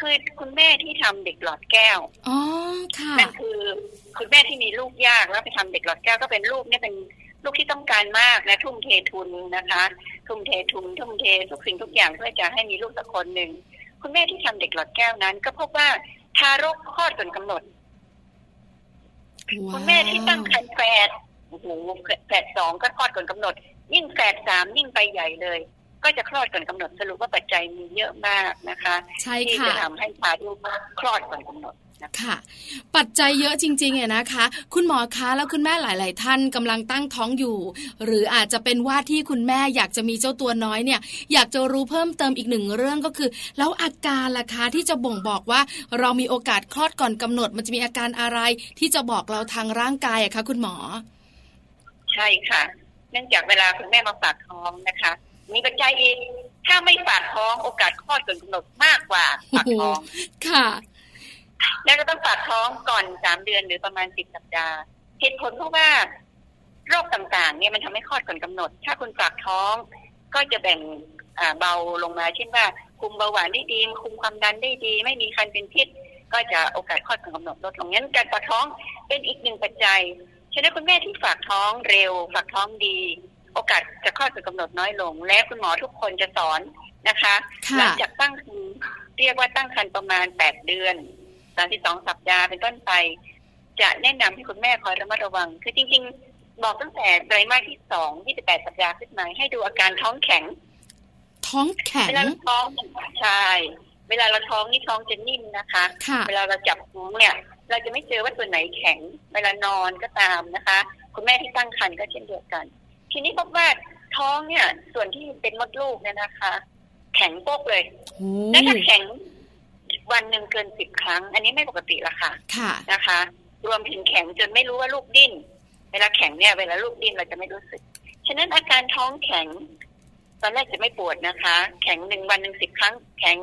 คือคุณแม่ที่ทำเด็กหลอดแก้วอ๋อค่ะนั่นคือคุณแม่ที่มีลูกยากแล้วไปทำเด็กหลอดแก้วก็เป็นลูกเนี่ยเป็นลูกที่ต้องการมากนะทุ่มเททุนนะคะ ทุ่มเททุน ทุ่มเททุกสิ่งทุกอย่างเพื่อจะให้มีลูกสักคนหนึ่งคุณแม่ที่ทำเด็กหลอดแก้วนั้น ก็พบว่าทารกคลอดก่อนกำหนด คุณแม่ที่ตั้งครรภ์แฝดโอ้โหแฝดสองก็คลอดก่อนกำหนด ยิ่งแฝดสามยิ่งไปใหญ่เลย ก็จะคลอดก่อนกำหนดสรุปว่าปัจจัยมีเยอะมากนะคะที่จะทำให้พาลูกคลอดก่อนกำหนดค่ะ ปัจจัยเยอะจริงๆเนี่ยนะคะ คุณหมอคะแล้วคุณแม่หลาย ๆ ท่านกำลังตั้งท้องอยู่ หรืออาจจะเป็นว่าที่คุณแม่อยากจะมีเจ้าตัวน้อยเนี่ย อยากจะรู้เพิ่มเติมอีกหนึ่งเรื่องก็คือ แล้วอาการล่ะคะที่จะบ่งบอกว่าเรามีโอกาสคลอดก่อนกำหนด มันจะมีอาการอะไรที่จะบอกเราทางร่างกายอะคะคุณหมอ ใช่ค่ะ เนื่องจากเวลาคุณแม่มาฝากท้องนะคะ มีปัจจัยอีก ถ้าไม่ฝากท้องโอกาสคลอดก่อนกำหนดมากกว่าฝากท้องค่ะ แล้วก็ต้องฝากท้องก่อนสามเดือนหรือประมาณสิบสัปดาห์เหตุผลเพราะว่าโรคต่างๆ เนี่ยมันทำให้คลอดก่อนกำหนด ถ้าคุณฝากท้องก็จะแบ่งเบาลงมา เช่นว่า คุมเบาหวานได้ดี คุมความดันได้ดี ไม่มีคันเป็นพิษ ก็จะโอกาสคลอดก่อนกำหนดลดลงงั้นการฝากท้องเป็นอีกหนึ่งปัจจัย ฉะนั้นคุณแม่ที่ฝากท้องเร็ว ฝากท้องดี โอกาสจะคลอดก่อนกำหนดน้อยลง และคุณหมอทุกคนจะสอนนะคะหลังจากตั้งครรภ์เรียกว่าตั้งครรภ์ประมาณแปดเดือนสามสิบสองสัปดาห์เป็นต้นไป จะแนะนำให้คุณแม่คอยระมัดระวัง คือจริงๆ บอกตั้งแต่ไตรมาสที่สองยี่สิบแปดสัปดาห์ขึ้นมาให้ดูอาการท้องแข็ง ท้องแข็งเวลาท้องใช่เวลาเราท้องนี่ท้องจะนิ่มนะคะ เวลาเราจับท้องเนี่ย เราจะไม่เจอว่าตัวไหนแข็ง เวลานอนก็ตามนะคะ คุณแม่ที่ตั้งครรภ์ก็เช่นเดียวกัน ทีนี้พบว่าท้องเนี่ย ส่วนที่เป็นมดลูกเนี่ยนะคะ แข็งโป๊กเลยและถ้าแข็งวันหนึ่งเกินสิบครั้ง อันนี้ไม่ปกติละค่ะค่ะนะคะ รวมถึงแข็งจนไม่รู้ว่าลูกดิ้น เวลาแข็งเนี่ยเวลาลูกดิ้นเราจะไม่รู้สึก ฉะนั้นอาการท้องแข็ง ตอนแรกจะไม่ปวดนะคะ แข็งหนึ่งวันหนึ่งสิบครั้ง แข็ง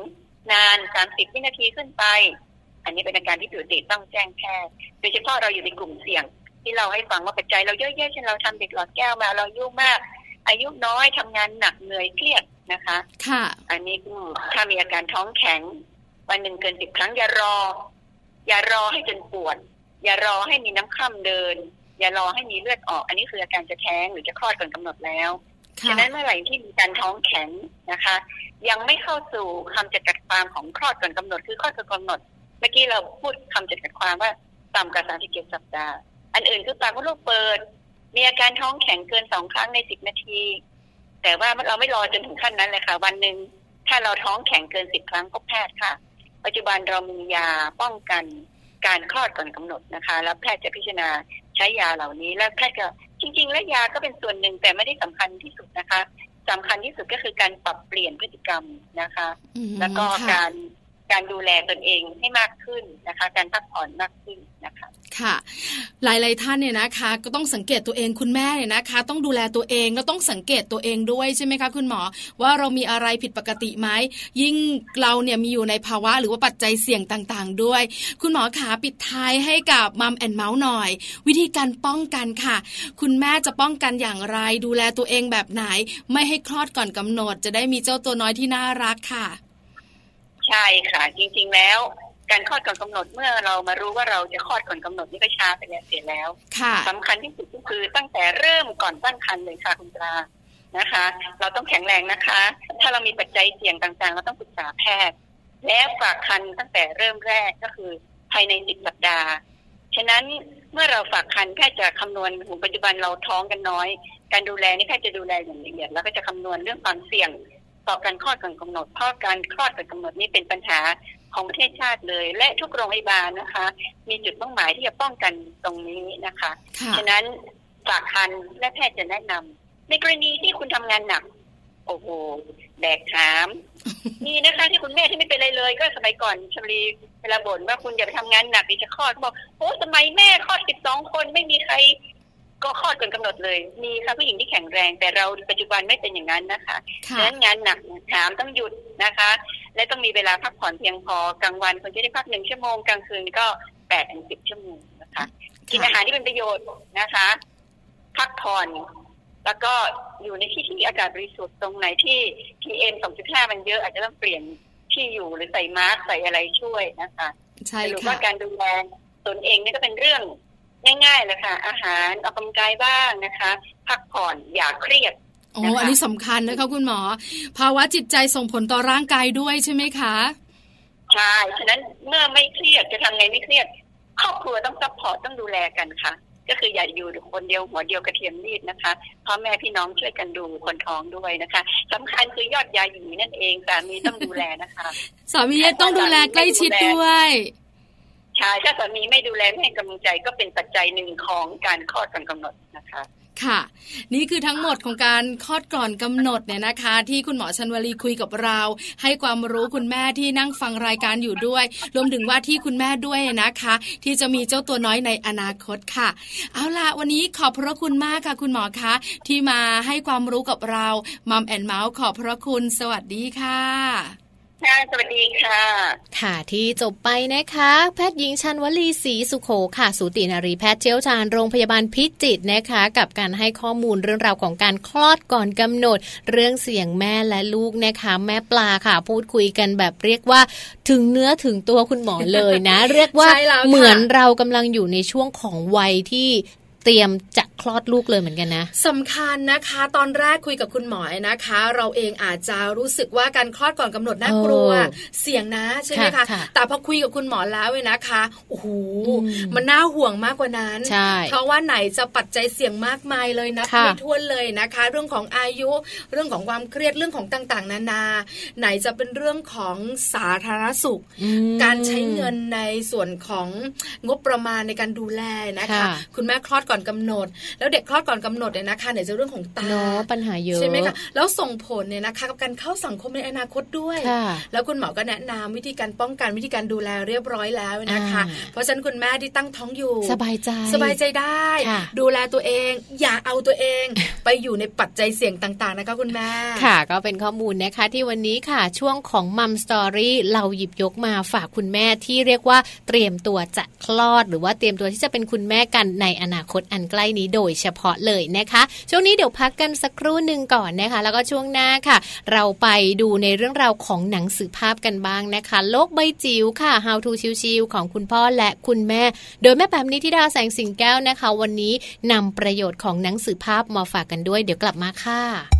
นานสามสิบวินาทีขึ้นไป อันนี้เป็นอาการที่ปกติต้องแจ้งแพทย์โดยเฉพาะเราอยู่ในกลุ่มเสี่ยง ที่เราให้ฟังว่าปัจจัยเราเยอะแยะเช่นเราทำเด็กหลอดแก้วมาเรายุ่งมาก อายุน้อยทำงานหนักเหนื่อยเครียดนะคะ ค่ะ อันนี้ถ้ามีอาการท้องแข็ง วันหนึ่งเกินสิบครั้งอย่ารอ อย่ารอให้จนปวด อย่ารอให้มีน้ำค่ำเดิน อย่ารอให้มีเลือดออก อันนี้คืออาการจะแท้งหรือจะคลอดก่อนกำหนดแล้วฉะนั้นเมื่อไหร่ที่มีการท้องแข็งนะคะ ยังไม่เข้าสู่คำจัดกัดความของคลอดก่อนกำหนดคือคลอดก่อนกำหนด เมื่อกี้เราพูดคำจัดกัดความว่าต่ำกว่าสามสิบเจ็ดสัปดาห์ อันอื่นคือปากมดลูกเปิด มีอาการท้องแข็งเกินสองครั้งในสิบนาที แต่ว่าเราไม่รอจนถึงขั้นนั้นเลยค่ะ วันหนึ่งถ้าเราท้องแข็งเกินสิบครั้งพบแพทย์ค่ะ ปัจจุบันเรามียาป้องกันการคลอดก่อนกำหนดนะคะ แล้วแพทย์จะพิจารณาใช้ยาเหล่านี้ แล้วแพทย์ก็จริง ๆ แล้วยาก็เป็นส่วนหนึ่งแต่ไม่ได้สำคัญที่สุดนะคะสำคัญที่สุดก็คือการปรับเปลี่ยนพฤติกรรมนะคะ แล้วก็การ การดูแลตนเองให้มากขึ้นนะคะ การพักผ่อนมากขึ้นนะคะ ค่ะ หลายๆท่านเนี่ยนะคะ ก็ต้องสังเกตตัวเองคุณแม่เนี่ยนะคะ ต้องดูแลตัวเองแล้วต้องสังเกตตัวเองด้วยใช่ไหมคะคุณหมอ ว่าเรามีอะไรผิดปกติไหมยิ่งเราเนี่ยมีอยู่ในภาวะหรือว่าปัจจัยเสี่ยงต่างๆ ด้วย คุณหมอขาปิดท้ายให้กับมัมแอนเมาส์หน่อย วิธีการป้องกันค่ะ คุณแม่จะป้องกันอย่างไร ดูแลตัวเองแบบไหน ไม่ให้คลอดก่อนกำหนด จะได้มีเจ้าตัวน้อยที่น่ารักค่ะ ใช่ค่ะ จริง ๆ แล้ว การคลอดก่อนกำหนดเมื่อเรามารู้ว่าเราจะคลอดก่อนกำหนดนี่ก็ช้าไปแล้วเสียแล้วสำคัญที่สุดก็คือตั้งแต่เริ่มก่อนตั้งครรภ์เลยค่ะคุณปลานะคะ เราต้องแข็งแรงนะคะ ถ้าเรามีปัจจัยเสี่ยงต่างๆ เราต้องปรึกษาแพทย์ และฝากคันตั้งแต่เริ่มแรกก็คือภายในสิบสัปดาห์ ฉะนั้นเมื่อเราฝากคันแพทย์จะคำนวณหูปัจจุบันเราท้องกันน้อย การดูแลนี่แพทย์จะดูแลอย่างละเอียดแล้วก็จะคำนวณเรื่องความเสี่ยง ต่อการคลอดก่อนกำหนดเพราะการคลอดก่อนกำหนดนี้เป็นปัญหาของประเทศชาติเลย และทุกโรงพยาบาลนะคะ มีจุดมุ่งหมายที่จะป้องกันตรงนี้นะคะฉะนั้นฝากคันและแพทย์จะแนะนำในกรณีที่คุณทำงานหนัก โอ้โหแบกหามมีนะคะที่คุณแม่ที่ไม่เป็นอะไรเลย ก็สมัยก่อนชลีเวลาบ่นว่าคุณอย่าไปทำงานหนักดิจะคลอดบอกโอ้สมัยแม่คลอดสิบสองคนไม่มีใคร ก็คลอดเกินกำหนดเลย มีค่ะผู้หญิงที่แข็งแรง แต่เราปัจจุบันไม่เป็นอย่างนั้นนะคะดังนั้นงานหนักถามต้องหยุดนะคะ และต้องมีเวลาพักผ่อนเพียงพอกลางวันคนจะได้พักหนึ่งชั่วโมงกลางคืนก็แปดถึงสิบชั่วโมงนะคะกินอาหารที่เป็นประโยชน์นะคะ พักผ่อนแล้วก็อยู่ในที่ที่อากาศบริสุทธิ์ตรงไหนที่ PM 2.5 มันเยอะอาจจะต้องเปลี่ยนที่อยู่หรือใส่มาสใส่อะไรช่วยนะคะใช่หรือว่าการดูแลตนเองนี่ก็เป็นเรื่อง ง่ายๆเลยค่ะ อาหารออกกำลังกายบ้างนะคะ พักผ่อนอย่าเครียดโอ้อันนี้สำคัญนะคะคุณหมอ ภาวะจิตใจส่งผลต่อร่างกายด้วยใช่ไหมคะ ใช่ ฉะนั้นเมื่อไม่เครียดจะทำไงไม่เครียด ครอบครัวต้อง support ต้องดูแลกันค่ะ ก็คืออย่าอยู่คนเดียวหัวเดียวกระเทียมลีบนะคะพ่อแม่พี่น้องช่วยกันดูคนท้องด้วยนะคะสำคัญคือยอดยาหยีนั่นเองสามีต้องดูแลนะคะ สามีต้องดูแลใกล้ชิดด้วย ใช่ถ้าสามีไม่ดูแลไม่ให้กำลังใจก็เป็นปัจจัยหนึ่งของการคลอดก่อนกำหนดนะคะค่ะ นี่คือทั้งหมดของการคลอดก่อนกำหนดเนี่ยนะคะ ที่คุณหมอชันวลีคุยกับเรา ให้ความรู้คุณแม่ที่นั่งฟังรายการอยู่ด้วย รวมถึงว่าที่คุณแม่ด้วยนะคะ ที่จะมีเจ้าตัวน้อยในอนาคตค่ะ เอาล่ะวันนี้ขอบพระคุณมากค่ะ คุณหมอคะที่มาให้ความรู้กับเรามัมแอนเมาส์ขอบพระคุณ สวัสดีค่ะ ค่ะสวัสดีค่ะ ค่ะที่จบไปนะคะ แพทย์หญิงชันวลีศรีสุโขค่ะ สูตินารีแพทย์เชี่ยวชาญโรงพยาบาลพิจิตรนะคะ กับการให้ข้อมูลเรื่องราวของการคลอดก่อนกำหนด เรื่องเสียงแม่และลูกนะคะ แม่ปลาค่ะ พูดคุยกันแบบเรียกว่า ถึงเนื้อถึงตัวคุณหมอเลยนะ เรียกว่าเหมือนเรากำลังอยู่ในช่วงของวัยที่เตรียมจะ คลอดลูกเลยเหมือนกันนะสำคัญนะคะ ตอนแรกคุยกับคุณหมอนะคะ เราเองอาจจะรู้สึกว่าการคลอดก่อนกำหนดน่ากลัว เสี่ยงนะใช่ไหมคะแต่พอคุยกับคุณหมอแล้วเว้นะคะโอ้โหมันน่าห่วงมากกว่านั้น เพราะว่าไหนจะปัจจัยเสี่ยงมากมายเลยนะไม่ท้วนเลยนะคะ เรื่องของอายุเรื่องของความเครียดเรื่องของต่างๆ นานา ไหนจะเป็นเรื่องของสาธารณสุข การใช้เงินในส่วนของงบประมาณในการดูแลนะคะ คุณแม่คลอดก่อนกำหนดแล้วเด็กคลอดก่อนกำหนดเนี่ยนะคะเนี่ยจะเรื่องของตาปัญหาเยอะใช่ไหมคะแล้วส่งผลเนี่ยนะคะกับการเข้าสังคมในอนาคตด้วย แล้วคุณหมอก็แนะนำวิธีการป้องกันวิธีการดูแลเรียบร้อยแล้วนะคะ เพราะฉะนั้นคุณแม่ที่ตั้งท้องอยู่ สบายใจสบายใจได้ ดูแลตัวเอง อย่าเอาตัวเอง ไปอยู่ในปัจจัยเสี่ยงต่างๆนะคะคุณแม่ค่ะ ก็เป็นข้อมูลนะคะที่วันนี้ค่ะช่วงของมัมสตอรี่เราหยิบยกมาฝากคุณแม่ที่เรียกว่าเตรียมตัวจะคลอด หรือว่าเตรียมตัวที่จะเป็นคุณแม่กันในอนาคตอันใกล้นี้โดยเฉพาะเลยนะคะ ช่วงนี้เดี๋ยวพักกันสักครู่หนึ่งก่อนนะคะ แล้วก็ช่วงหน้าค่ะ เราไปดูในเรื่องราวของหนังสือภาพกันบ้างนะคะ โลกใบจิ๋วค่ะ How to ชิวๆของคุณพ่อและคุณแม่ โดยแม่แปมนิธิดาแสงสิงแก้วนะคะ วันนี้นำประโยชน์ของหนังสือภาพมาฝากกันด้วย เดี๋ยวกลับมาค่ะ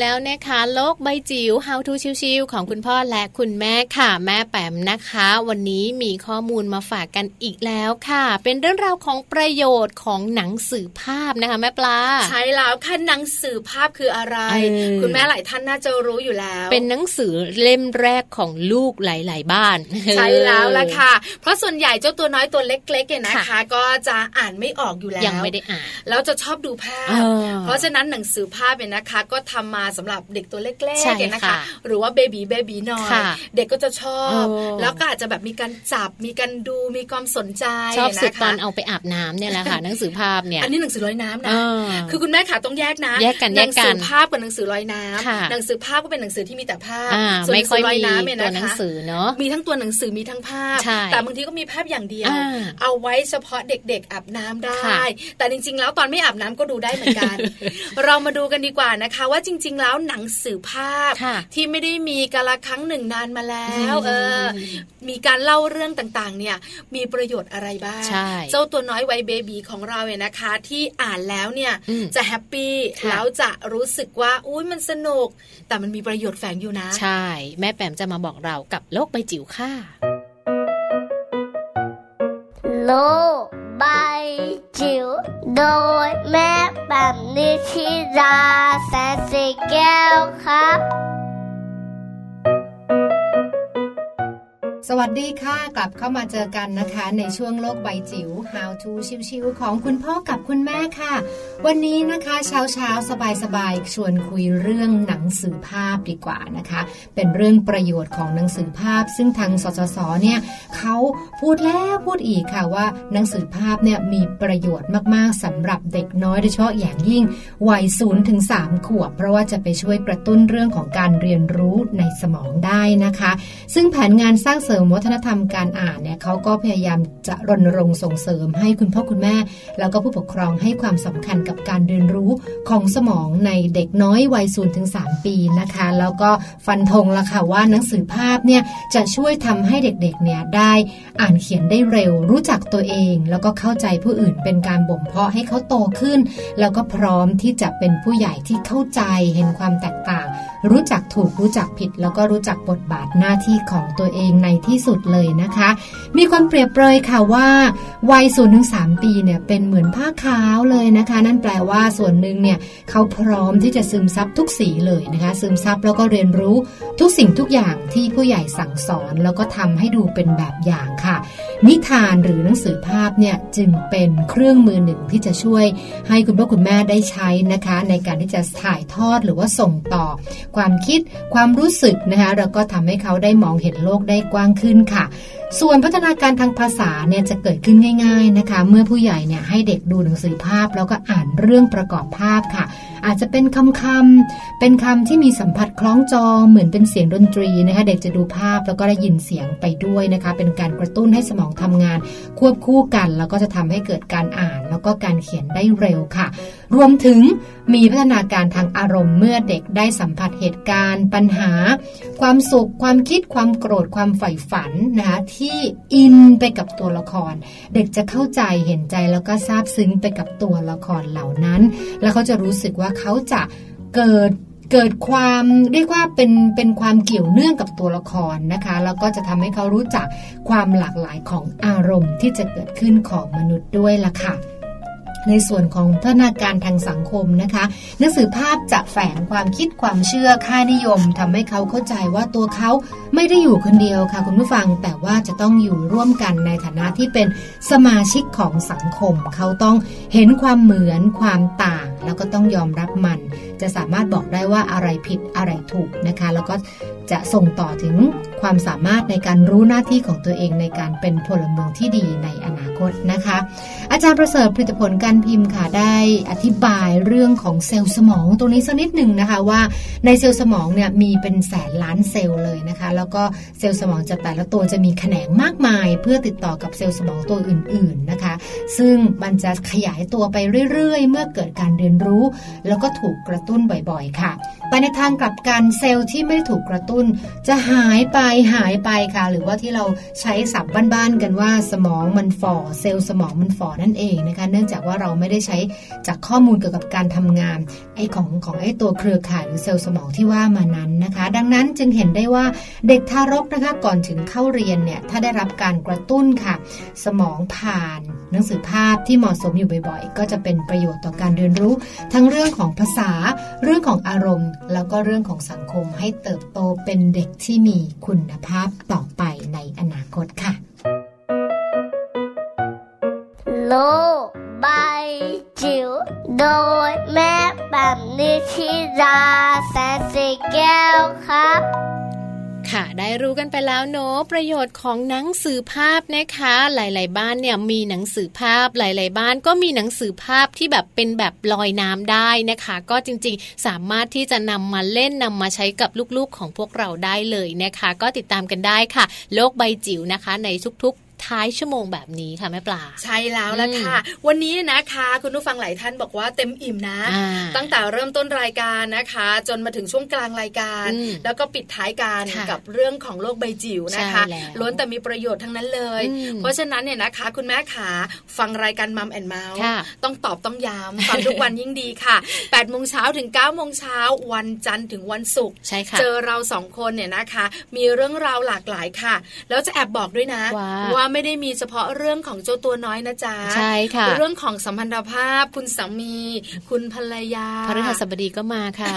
แล้วนะคะโลกใบจิ๋ว How to ชิวๆของคุณพ่อและคุณแม่ค่ะ แม่แปมนะคะ วันนี้มีข้อมูลมาฝากกันอีกแล้วค่ะ เป็นเรื่องราวของประโยชน์ของหนังสือภาพนะคะ แม่ปลา ใช่แล้วค่ะหนังสือภาพคืออะไร คุณแม่หลายท่านน่าจะรู้อยู่แล้ว เป็นหนังสือเล่มแรกของลูกหลาย ๆ บ้าน ใช่แล้วละค่ะ เพราะส่วนใหญ่เจ้าตัวน้อยตัวเล็กๆเนี่ยนะคะ ก็จะอ่านไม่ออกอยู่แล้วยังไม่ได้อ่านแล้วจะชอบดูภาพ เพราะฉะนั้นหนังสือภาพเนี่ยนะคะ ก็ทำมาสำหรับเด็กตัวเล็กๆนะคะ หรือว่าเบบีเบบีหน่อยเด็กก็จะชอบ แล้วก็อาจจะแบบมีการจับมีการดูมีความสนใจชอบสุดตอนเอาไปอาบน้ำเนี่ยแหละค่ะหนังสือภาพเนี่ยอันนี้หนังสือลอยน้ำนะคือคุณแม่ขาต้องแยกนะแยกกันหนังสือภาพกับหนังสือลอยน้ำหนังสือภาพก็เป็นหนังสือที่มีแต่ภาพส่วนหนังสือลอยน้ำเนี่ยนะคะหนังสือเนาะมีทั้งตัวหนังสือมีทั้งภาพ แต่บางทีก็มีภาพอย่างเดียว เอาไว้เฉพาะเด็กๆอาบน้ำได้ แต่จริง ๆ แล้วตอนไม่อาบน้ำก็ดูได้เหมือนกัน เรามาดูกันดีกว่านะคะ ว่าจริงๆแล้วหนังสือภาพที่ไม่ได้มีกาลครั้งหนึ่งนานมาแล้วเออมีการเล่าเรื่องต่างๆ เนี่ยมีประโยชน์อะไรบ้างเจ้าตัวน้อยวัยเบบีของเราเนี่ยนะคะ ที่อ่านแล้วเนี่ยจะแฮปปี้แล้วจะรู้สึกว่าอุ้ยมันสนุก แต่มันมีประโยชน์แฝงอยู่นะ ใช่ แม่แปมจะมาบอกเรากับโลกใบจิ๋วค่ะโลก ใบจิ๋วโดยแม่แบบ สวัสดีค่ะ กลับเข้ามาเจอกันนะคะ ในช่วงโลกใบจิ๋ว How to ชิวๆของคุณพ่อกับคุณแม่ค่ะ วันนี้นะคะเช้าเช้าสบายสบายชวนคุยเรื่องหนังสือภาพดีกว่านะคะ เป็นเรื่องประโยชน์ของหนังสือภาพ ซึ่งทางสสสเนี่ยเขาพูดแล้วพูดอีกค่ะว่าหนังสือภาพเนี่ยมีประโยชน์มากๆสำหรับเด็กน้อยโดยเฉพาะอย่างยิ่งวัยศูนย์ถึงสามขวบ เพราะว่าจะไปช่วยกระตุ้นเรื่องของการเรียนรู้ในสมองได้นะคะ ซึ่งแผนงานสร้างเสริมวัฒนธรรมการอ่านเนี่ยเขาก็พยายามจะรณรงค์ส่งเสริมให้คุณพ่อคุณแม่ แล้วก็ผู้ปกครองให้ความสำคัญกับการเรียนรู้ของสมองในเด็กน้อยวัยศูนย์ถึง3ปีนะคะ แล้วก็ฟันธงละค่ะว่าหนังสือภาพเนี่ยจะช่วยทำให้เด็กๆเนี่ยได้อ่านเขียนได้เร็ว รู้จักตัวเอง แล้วก็เข้าใจผู้อื่นเป็นการบ่มเพาะให้เขาโตขึ้น แล้วก็พร้อมที่จะเป็นผู้ใหญ่ที่เข้าใจเห็นความแตกต่าง รู้จักถูกรู้จักผิด แล้วก็รู้จักบทบาทหน้าที่ของตัวเองในที่สุดเลยนะคะ มีคนเปรียบเปรยค่ะว่าวัยศูนย์ถึงสปีเนี่ยเป็นเหมือนผ้าขาวเลยนะคะ นั่นแปลว่าส่วนหนึ่งเนี่ยเขาพร้อมที่จะซึมซับทุกสีเลยนะคะ ซึมซับแล้วก็เรียนรู้ทุกสิ่งทุกอย่างที่ผู้ใหญ่สั่งสอนแล้วก็ทำให้ดูเป็นแบบอย่างค่ะ นิทานหรือหนังสือภาพเนี่ยจึงเป็นเครื่องมือหนึ่งที่จะช่วยให้คุณพ่อคุณแม่ได้ใช้นะคะ ในการที่จะถ่ายทอดหรือว่าส่งต่อ ความคิด ความรู้สึกนะคะแล้วก็ทำให้เขาได้มองเห็นโลกได้กว้างขึ้นค่ะ ส่วนพัฒนาการทางภาษาเนี่ยจะเกิดขึ้นง่าย ๆนะคะ เมื่อผู้ใหญ่เนี่ยให้เด็กดูหนังสือภาพ แล้วก็อ่านเรื่องประกอบภาพค่ะ อาจจะเป็นคำคำเป็นคำที่มีสัมผัสคล้องจองเหมือนเป็นเสียงดนตรีนะคะ เด็กจะดูภาพแล้วก็ได้ยินเสียงไปด้วยนะคะ เป็นการกระตุ้นให้สมองทำงาน ควบคู่กัน แล้วก็จะทำให้เกิดการอ่าน แล้วก็การเขียนได้เร็วค่ะ รวมถึงมีพัฒนาการทางอารมณ์เมื่อเด็กได้สัมผัสเหตุการณ์ ปัญหา ความสุข ความคิดความโกรธความใฝ่ฝันนะคะที่อินไปกับตัวละคร เด็กจะเข้าใจเห็นใจแล้วก็ซาบซึ้งไปกับตัวละครเหล่านั้น แล้วเขาจะรู้สึกว่าเขาจะเกิดเกิดความเรียกว่าเป็นเป็นความเกี่ยวเนื่องกับตัวละครนะคะแล้วก็จะทำให้เขารู้จักความหลากหลายของอารมณ์ที่จะเกิดขึ้นของมนุษย์ด้วยล่ะค่ะ ในส่วนของพัฒนาการทางสังคมนะคะหนังสือภาพจะแฝงความคิดความเชื่อค่านิยมทำให้เขาเข้าใจว่าตัวเขาไม่ได้อยู่คนเดียวค่ะคุณผู้ฟังแต่ว่าจะต้องอยู่ร่วมกันในฐานะที่เป็นสมาชิกของสังคม เขาต้องเห็นความเหมือนความต่าง แล้วก็ต้องยอมรับมัน จะสามารถบอกได้ว่าอะไรผิดอะไรถูกนะคะ แล้วก็จะส่งต่อถึงความสามารถในการรู้หน้าที่ของตัวเองในการเป็นพลเมืองที่ดีในอนาคตนะคะ อาจารย์ประเสริฐผลิตผลการพิมพ์ค่ะได้อธิบายเรื่องของเซลล์สมองตรงนี้สักนิดหนึ่งนะคะว่าในเซลล์สมองเนี่ยมีเป็นแสนล้านเซลล์เลยนะคะ แล้วก็เซลล์สมองจะแต่ละตัวจะมีแขนงมากมาย เพื่อติดต่อกับเซลล์สมองตัวอื่น ๆนะคะ ซึ่งมันจะขยายตัวไปเรื่อย ๆ เมื่อเกิดการเรียนรู้ แล้วก็ถูกกระตุ้นบ่อยๆ ค่ะไปในทางกลับกันเซลล์ที่ไม่ได้ถูกกระตุ้น จะหายไปหายไปค่ะ หรือว่าที่เราใช้ศัพท์บ้านๆกันว่าสมองมันฝ่อเซลล์สมองมันฝ่อนั่นเองนะคะ เนื่องจากว่าเราไม่ได้ใช้จากข้อมูลเกี่ยวกับการทำงานไอของของไอตัวเครือข่ายหรือเซลล์สมองที่ว่ามานั้นนะคะ ดังนั้นจึงเห็นได้ว่าเด็กทารกนะคะก่อนถึงเข้าเรียนเนี่ยถ้าได้รับการกระตุ้นค่ะ สมองผ่าน หนังสือภาพที่เหมาะสมอยู่บ่อยๆ ก็จะเป็นประโยชน์ต่อการเรียนรู้ ทั้งเรื่องของภาษาเรื่องของอารมณ์ แล้วก็เรื่องของสังคมให้เติบโตเป็นเด็กที่มีคุณภาพต่อไปในอนาคตค่ะ โลบายจิ๋วโดยแม่แบบนิชิราแสนสีแก้วครับ ค่ะ ได้รู้กันไปแล้วเนาะประโยชน์ของหนังสือภาพนะคะ หลาย ๆ บ้านเนี่ยมีหนังสือภาพ หลาย ๆ บ้านก็มีหนังสือภาพที่แบบเป็นแบบลอยน้ำได้นะคะ ก็จริง ๆ สามารถที่จะนำมาเล่นนำมาใช้กับลูก ๆ ของพวกเราได้เลยนะคะ ก็ติดตามกันได้ค่ะ โลกใบจิ๋วนะคะ ในทุก ๆ ท้ายชั่วโมงแบบนี้ค่ะแม่ปลา ใช่แล้วละค่ะ วันนี้นะคะ คุณผู้ฟังหลายท่านบอกว่าเต็มอิ่มนะ ตั้งแต่เริ่มต้นรายการนะคะ จนมาถึงช่วงกลางรายการ แล้วก็ปิดท้ายการกับเรื่องของโลกใบจิ๋วนะคะล้วนแต่มีประโยชน์ทั้งนั้นเลย เพราะฉะนั้นเนี่ยนะคะ คุณแม่ขาฟังรายการมัมแอนเมาส์ต้องตอบต้องย้ำฟังทุกวันยิ่งดีค่ะ8ปดโมงเช้าถึง9ก้าโมงเช้าวันจันทร์ถึงวันศุกร์เจอเราสองคนเนี่ยนะคะ มีเรื่องราวหลากหลายค่ะแล้วจะแอบบอกด้วยนะว่าไม่ได้มีเฉพาะเรื่องของเจ้าตัวน้อยนะจ๊ะใช่ค่ะ เรื่องของสัมพันธภาพ คุณสามี คุณภรรยาพฤหัสบดีก็มาค่ะ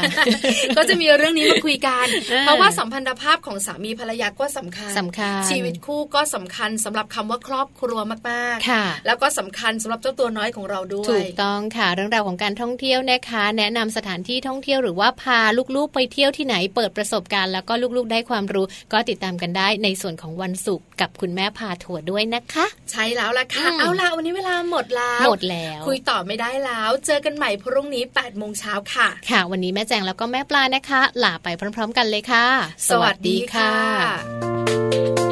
ก็จะมีเรื่องนี้มาคุยกัน เพราะว่าสัมพันธภาพของสามีภรรยาก็สำคัญสำคัญ ชีวิตคู่ก็สำคัญสำหรับคำว่าครอบครัวมากๆค่ะ แล้วก็สำคัญสำหรับเจ้าตัวน้อยของเราด้วยถูกต้องค่ะ เรื่องราวของการท่องเที่ยวนะคะ แนะนำสถานที่ท่องเที่ยวหรือว่าพาลูกๆไปเที่ยวที่ไหนเปิดประสบการณ์แล้วก็ลูกๆได้ความรู้ ก็ติดตามกันได้ในส่วนของวันศุกร์กับคุณแม่พาถั่วด้วยนะคะ ใช่แล้วล่ะค่ะ เอาล่ะวันนี้เวลาหมดแล้ว หมดแล้ว คุยต่อไม่ได้แล้ว เจอกันใหม่พรุ่งนี้8ปดโมงเช้าค่ะ ค่ะ วันนี้แม่แจงแล้วก็แม่ปลานะคะลาไปพร้อม ๆ กันเลยค่ะ สวัสดีค่ะ